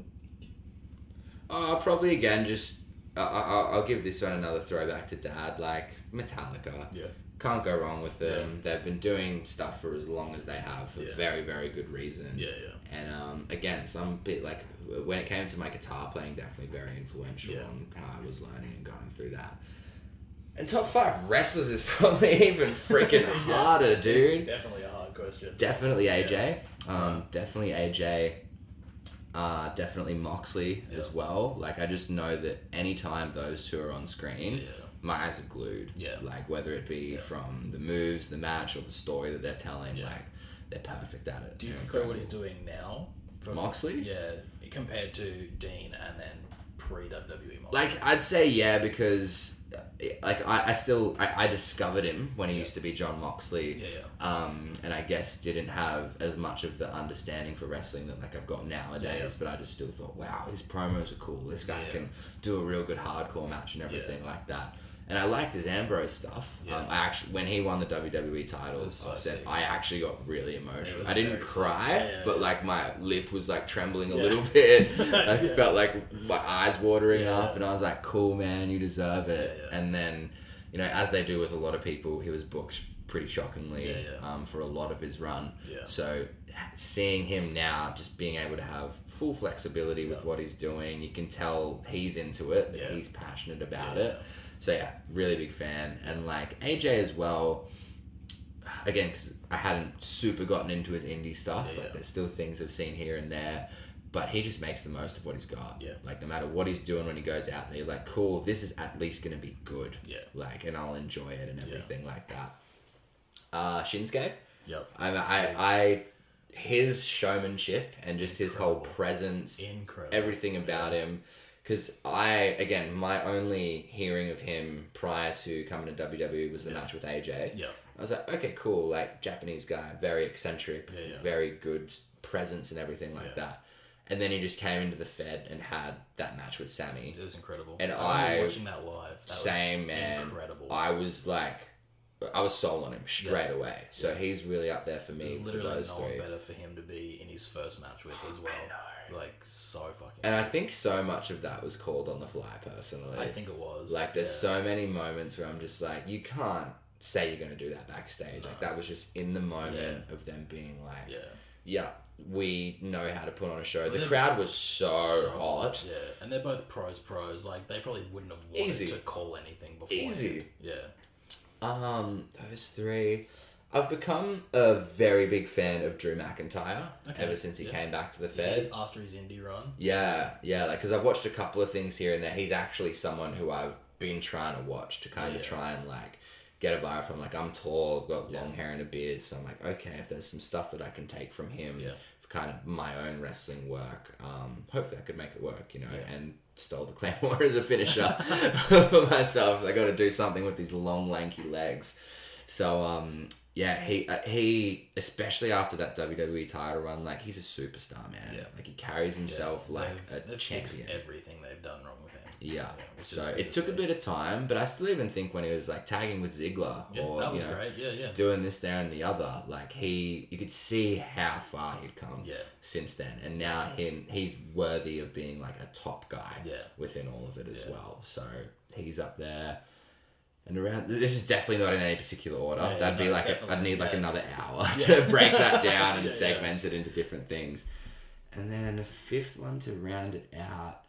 oh, probably again, just I I- I'll give this one another throwback to Dad, like Metallica. Yeah. Can't go wrong with them. They've been doing stuff for as long as they have for Yeah. very, very good reason. Yeah, yeah. And um, again, some bit like when it came to my guitar playing, definitely very influential Yeah. on how I was learning and going through that. And top five wrestlers is probably even freaking harder, dude. It's definitely a hard question. Definitely AJ. Um, definitely AJ. Uh, definitely Moxley as well. Like I just know that anytime those two are on screen, Yeah. my eyes are glued. Yeah. Like whether it be Yeah. from the moves, the match, or the story that they're telling, Yeah. like they're perfect at it. Do you prefer what he's doing now? Moxley? Yeah, compared to Dean and then pre WWE Moxley. Like I'd say yeah because like I, I still I, I discovered him when he Yeah. used to be Jon Moxley. Yeah, Um, and I guess didn't have as much of the understanding for wrestling that like I've got nowadays. Yeah, yeah. But I just still thought, wow, his promos are cool. This guy Yeah. can do a real good hardcore match and everything like that. And I liked his Ambrose stuff. Yeah. Um, I actually when he won the WWE title, It I said. I actually got really emotional. I didn't cry, Yeah, yeah, but like my lip was like trembling a little bit. I felt like my eyes watering up, and I was like, "Cool, man, you deserve it." And then, you know, as they do with a lot of people, he was booked pretty shockingly. Um, for a lot of his run. Yeah. So seeing him now, just being able to have full flexibility with what he's doing, you can tell he's into it, that Yeah. he's passionate about it. So yeah, really big fan, and like AJ as well. Again, because I hadn't super gotten into his indie stuff. Yeah, like there's still things I've seen here and there, but he just makes the most of what he's got. Yeah. Like no matter what he's doing when he goes out there, you're like, cool, this is at least gonna be good. Yeah. Like, and I'll enjoy it and everything like that. Uh, Shinsuke. Yep. I, I, I, his showmanship and just his whole presence, Incredible. everything about him. Because I, again, my only hearing of him prior to coming to WWE was the match with AJ. Yeah. I was like, okay, cool. Like Japanese guy, very eccentric, Yeah, yeah. very good presence and everything like Yeah. that. And then he just came into the Fed and had that match with Sami. It was incredible. And remember I- watching that live. That Same was man. Incredible. I was like, I was sold on him straight away. So he's really up there for me There's literally no one better for him to be in his first match with as oh, well. Like so fucking. And I think so much of that was called on the fly, personally. I think it was like, there's yeah. so many moments where I'm just like, you can't say you're gonna do that backstage. Like that was just in the moment of them being like, Yeah. yeah, we know how to put on a show. The crowd was so, So hot. Yeah, and they're both pros. Pros. Like they probably wouldn't have wanted Easy. to call anything before. Easy. Yeah. Um, those three. I've become a very big fan of Drew McIntyre Okay, ever since he yeah. came back to the Fed. After his indie run. Yeah, yeah, like because I've watched a couple of things here and there. He's actually someone who I've been trying to watch to kind of try and like get a vibe from. Like I'm tall, got Yeah. long hair and a beard, so I'm like, okay, if there's some stuff that I can take from him Yeah. for kind of my own wrestling work, um, hopefully I could make it work, you know, Yeah. and stole the Claymore as a finisher for myself. I got to do something with these long, lanky legs. So, um, yeah, he uh, he especially after that WWE title run, like he's a superstar, man. Yeah. like he carries himself like they've, a they've fixed champion. everything they've done wrong with him. Yeah. which So it to took a bit of time, but I still even think when he was like tagging with Ziggler Yeah, or that was you know great. Yeah, yeah. doing this there and the other, like he you could see how far he'd come Yeah. since then. And now him he's worthy of being like a top guy Yeah. within all of it as Yeah. well. So he's up there. And around this is definitely not in any particular order. Yeah, That'd be like a, I'd need like yeah. another hour to break that down and segment it into different things. And then a fifth one to round it out.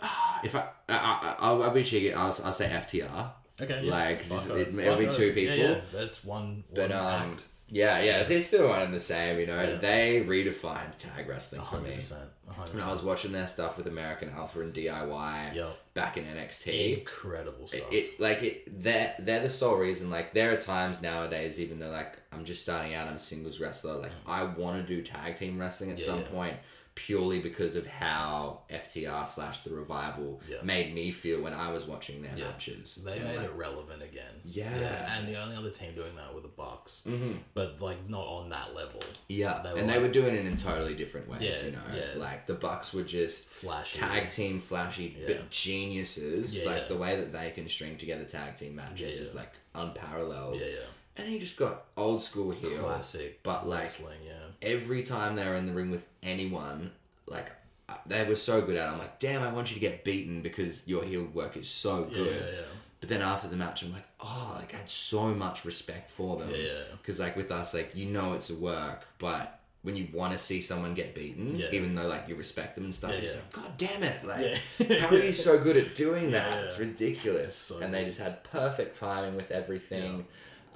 If I, I, I I'll, I'll be cheeky. I'll, I'll say FTR. Okay. Like, just- it- it'll be two people. That's one. But one um, act. Yeah, yeah, it's, it's still one and the same. You know, Yeah. they redefined tag wrestling for me. percent. When I was watching their stuff with American Alpha and DIY Yep. back in NXT, Incredible it, stuff. it like it they're they're the sole reason. Like there are times nowadays, even though like I'm just starting out, I'm a singles wrestler. Like I want to do tag team wrestling at Yeah, some yeah. point. Purely because of how FTR slash the revival Yeah. made me feel when I was watching their Yeah. matches. They made like- it relevant again. Yeah. And the only other team doing that were the Bucks. Mhm. But like not on that level. Yeah, They and they were doing it in totally different ways. Yeah, you know, like the Bucks were just Flashy. tag team flashy, but geniuses. Like the way that they can string together tag team matches is like unparalleled. Yeah, yeah. And then you just got old school heel. Classic. but like wrestling. Yeah. every time they were in the ring with anyone, like uh, they were so good at. it. I'm like, damn, I want you to get beaten because your heel work is so good. yeah, yeah. But then after the match, I'm like, oh, like I had so much respect for them. Yeah. Because like with us, like you know it's a work, but when you want to see someone get beaten, Yeah. even though like you respect them and stuff, Yeah, you're yeah. like, God damn it! Like, how are you so good at doing that? It's ridiculous. It's so and they just had perfect timing with everything.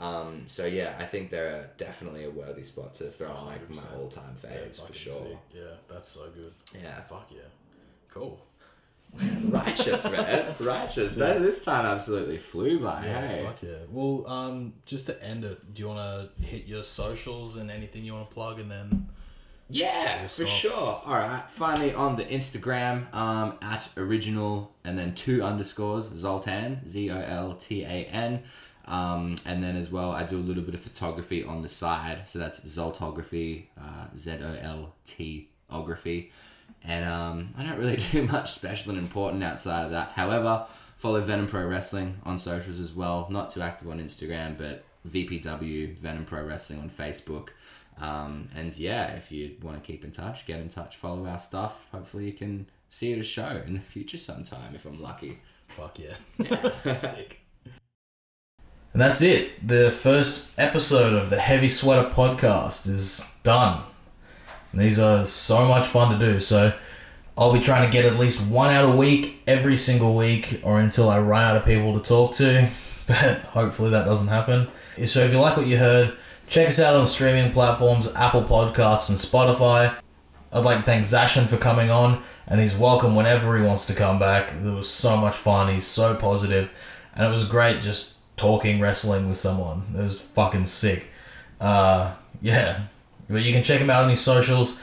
Um, so yeah, I think they're definitely a worthy spot to throw on like my 100%. all-time Yeah, faves for sure. sick. Yeah, that's so good. Yeah, Fuck yeah. Cool. righteous man, righteous. That, this time absolutely flew by. hey. Fuck yeah. Well, um, just to end it, do you want to hit your socials and anything you want to plug, and then Yeah, for sure. All right. Finally, on the Instagram um, at original and then two underscores Zoltan Z O L T A N. Um, and then as well, I do a little bit of photography on the side. So that's Zoltography, uh, Z O L T ography. And um, I don't really do much special and important outside of that. However, follow Venom Pro Wrestling on socials as well. Not too active on Instagram, but VPW Venom Pro Wrestling on Facebook. Um, and yeah, if you want to keep in touch, get in touch, follow our stuff. Hopefully, you can see it a show in the future sometime if I'm lucky. fuck yeah. Sick. And that's it. The first episode of the Heavy Sweater podcast is done. And these are so much fun to do. So I'll be trying to get at least one out a week every single week or until I run out of people to talk to. But hopefully that doesn't happen. So if you like what you heard, check us out on streaming platforms Apple Podcasts and Spotify. I'd like to thank Zashan for coming on, and he's welcome whenever he wants to come back. It was so much fun. He's so positive, and it was great just talking wrestling with someone. It was fucking sick. Uh, yeah, but you can check him out on his socials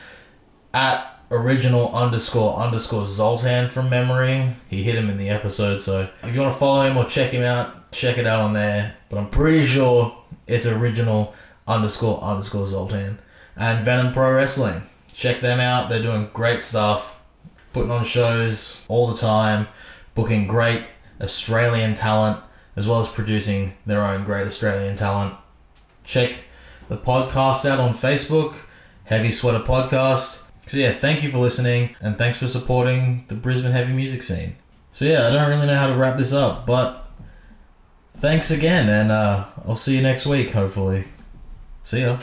at original underscore underscore Zoltan from memory. He hit him in the episode, so if you want to follow him or check him out, check it out on there. But I'm pretty sure it's original underscore underscore Zoltan. And Venom Pro Wrestling. Check them out. They're doing great stuff, putting on shows all the time, booking great Australian talent, as well as producing their own great Australian talent. Check the podcast out on Facebook, Heavy Sweater Podcast. So yeah, thank you for listening and thanks for supporting the Brisbane heavy music scene. So yeah, I don't really know how to wrap this up, but thanks again and uh, I'll see you next week, hopefully. See ya.